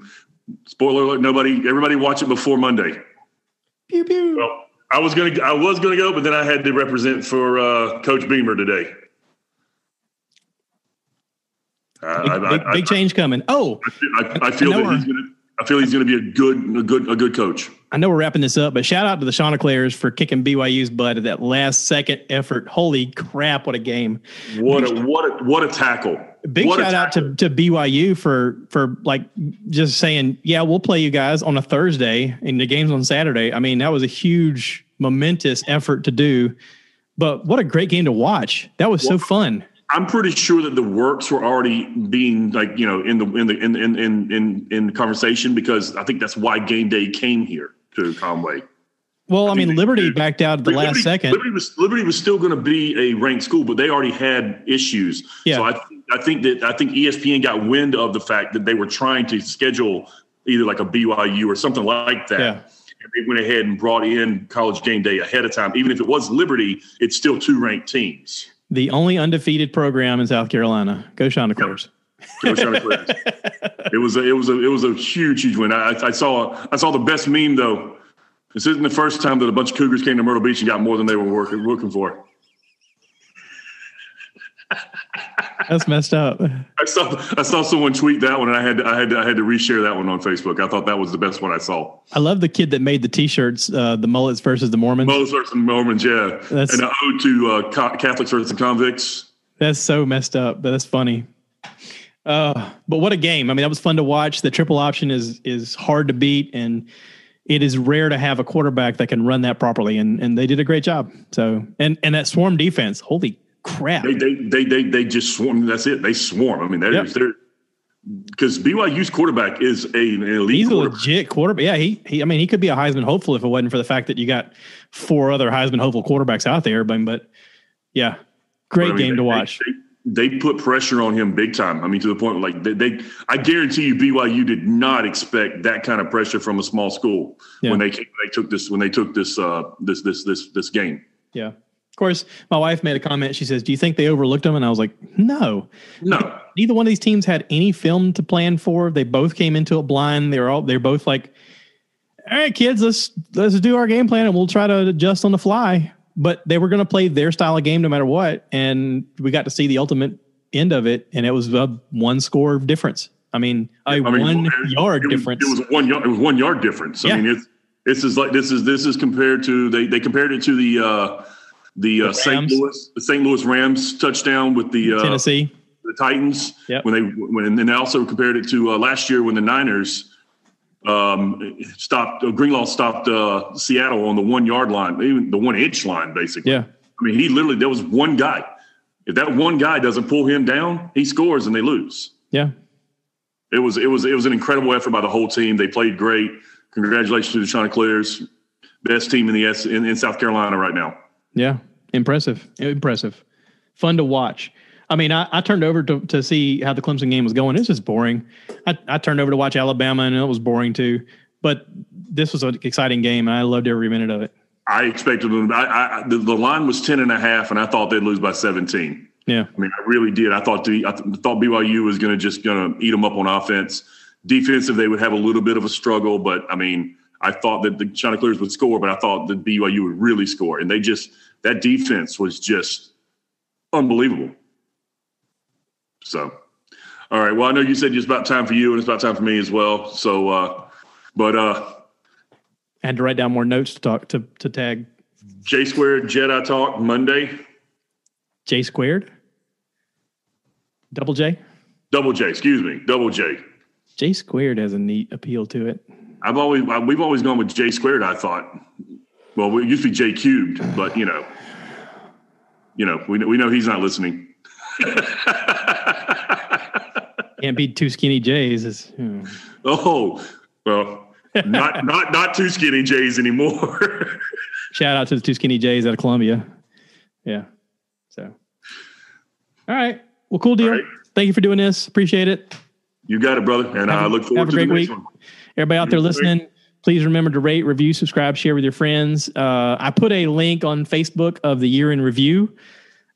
spoiler alert: nobody, everybody, watch it before Monday. Pew pew. Well, I was gonna I was gonna go, but then I had to represent for uh, Coach Beamer today. Uh, big, I, big, I, big change coming. Oh, I, I, I feel I that he's gonna. I feel he's gonna be a good a good a good coach. I know we're wrapping this up, but shout out to the Chanticleers for kicking BYU's butt at that last second effort. Holy crap! What a game! What a what a what a tackle! Big What shout out to, to BYU for for like just saying, yeah, we'll play you guys on a Thursday and the game's on Saturday. I mean, that was a huge, momentous effort to do. But what a great game to watch! That was so fun. I'm pretty sure that the works were already being like you know in the in the in in in in, in the conversation because I think that's why game day came here to Conway. Well, I think mean, they Liberty did. backed out at the last second. Liberty was Liberty was still going to be a ranked school, but they already had issues. Yeah. So I think I think that I think ESPN got wind of the fact that they were trying to schedule either like a BYU or something like that. Yeah. And they went ahead and brought in college game day ahead of time. Even if it was Liberty, it's still two ranked teams. The only undefeated program in South Carolina. Go Chanticleers. Go Chanticleers. it was a, it was a it was a huge huge win. I, I saw I saw the best meme though. This isn't the first time that a bunch of Cougars came to Myrtle Beach and got more than they were working looking for. That's messed up. I saw I saw someone tweet that one, and I had to, I had to, I had to reshare that one on Facebook. I thought that was the best one I saw. I love the kid that made the T-shirts, uh, the mullets versus the Mormons. Moses versus the Mormons, yeah, That's- and an ode to uh, Co- Catholics versus the convicts. That's so messed up. But that's funny. Uh, but what a game! I mean, that was fun to watch. The triple option is is hard to beat, and it is rare to have a quarterback that can run that properly. And and they did a great job. So and and that swarm defense, holy crap! They they they they, they just swarm. That's it. They swarm. I mean, they're Yep. they're because BYU's quarterback is a, an elite He's a quarterback. legit quarterback. Yeah, he he. I mean, he could be a Heisman hopeful if it wasn't for the fact that you got four other Heisman hopeful quarterbacks out there. But but yeah, great I mean, game they- to watch. They, they put pressure on him big time. I mean, to the point like they, they I guarantee you, BYU did not expect that kind of pressure from a small school Yeah. when they came, they took this when they took this uh, this this this this game. Yeah. Of course, my wife made a comment. She says, "Do you think they overlooked them?" And I was like, "No, No, neither one of these teams had any film to plan for. They both came into it blind. They were all they're both like, "All right, kids, let's let's do our game plan and we'll try to adjust on the fly." But they were going to play their style of game no matter what, and we got to see the ultimate end of it, and it was a one score difference. I mean, a I mean, one it- yard it was, difference. It was one yard. It was one yard difference. Yeah. I mean, it's this is like this is this is compared to they they compared it to the uh, the, uh, St. Louis the St. Louis Rams touchdown with the uh, Tennessee. the Titans Yep. when they when and then they also compared it to uh, last year when the Niners um, stopped uh, Greenlaw stopped uh, Seattle on the one yard line, even the one inch line, basically. Yeah, I mean, he literally there was one guy. If that one guy doesn't pull him down, he scores and they lose. yeah. It was it was it was an incredible effort by the whole team. They played great. Congratulations to the Chanticleers, best team in the S in, in South Carolina right now. Yeah, impressive, impressive, fun to watch. I mean, I, I turned over to, to see how the Clemson game was going. It's just boring. I, I turned over to watch Alabama, and it was boring too. But this was an exciting game, and I loved every minute of it. I expected them. I, I the, the line was 10 and a half, and I thought they'd lose by 17. Yeah, I mean, I really did. I thought the, I th- thought BYU was going to just going to eat them up on offense. Defensive, they would have a little bit of a struggle, but I mean, I thought that the Chanticleers would score, but I thought that BYU would really score, and they just that defense was just unbelievable. So, all right. Well, I know you said it's about time for you, and it's about time for me as well. So, uh, but uh, I had to write down more notes to talk to to tag J Squared Jedi Talk Monday, J squared, double J. double J. Excuse me, double J. J squared has a neat appeal to it. I've always we've always gone with J squared. I thought. Well, it used to be J cubed, but you know, you know, we know, we know he's not listening. Can't be two skinny J's. Is hmm. Oh, well, not not not two skinny J's anymore. shout out to the two skinny J's out of Columbia. Yeah. So, all right. Well, cool deal. Right. Thank you for doing this. Appreciate it. you got it, brother, and I look forward have a to the great next week. one. Everybody out there listening, please remember to rate, review, subscribe, share with your friends. Uh, I put a link on Facebook of the year in review.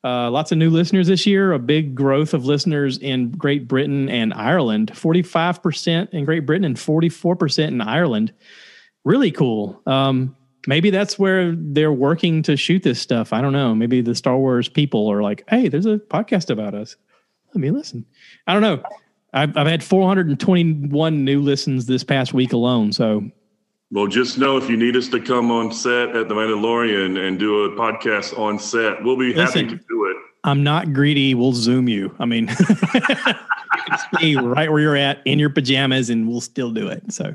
Uh, lots of new listeners this year, a big growth of listeners in Great Britain and Ireland 45% in Great Britain and 44% in Ireland. Really cool. Um, maybe that's where they're working to shoot this stuff. I don't know. Maybe the Star Wars people are like, hey, there's a podcast about us. Let me listen. I don't know. I've, I've had 421 new listens this past week alone. So Well, just know if you need us to come on set at the Mandalorian and do a podcast on set, we'll be happy to do it. I'm not greedy. We'll zoom you. I mean, you can stay right where you're at in your pajamas and we'll still do it. So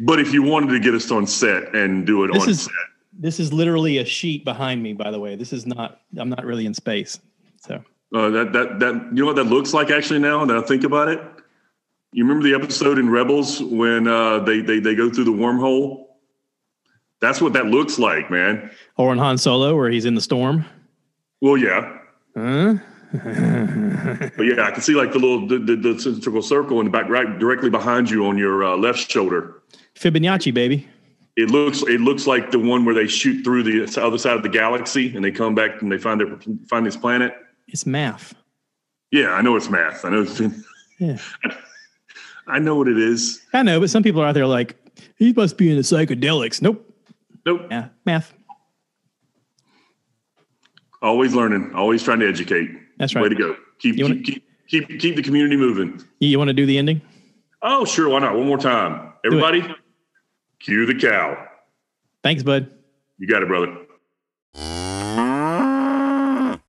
But if you wanted to get us on set and do it This on is- set, this is literally a sheet behind me, by the way. This is not, I'm not really in space. So uh, that that that you know what that looks like actually now that I think about it. You remember the episode in Rebels when uh, they they they go through the wormhole? That's what that looks like, man. or in Han Solo where he's in the storm. Well, yeah, Huh? but yeah, I can see like the little the, the, the centrifugal circle in the back, right directly behind you on your uh, left shoulder. Fibonacci, baby. It looks it looks like the one where they shoot through the other side of the galaxy and they come back and they find their find this planet. It's math. Yeah, I know it's math. I know. It's, Yeah. I know what it is. I know, but some people are out there like, he must be into psychedelics. Nope. Nope. Yeah, math. Always learning. Always trying to educate. That's right. Way to go. Keep wanna- keep, keep keep keep the community moving. You, you want to do the ending? Oh, sure. Why not? One more time. Everybody, cue the cow. Thanks, bud. You got it, brother.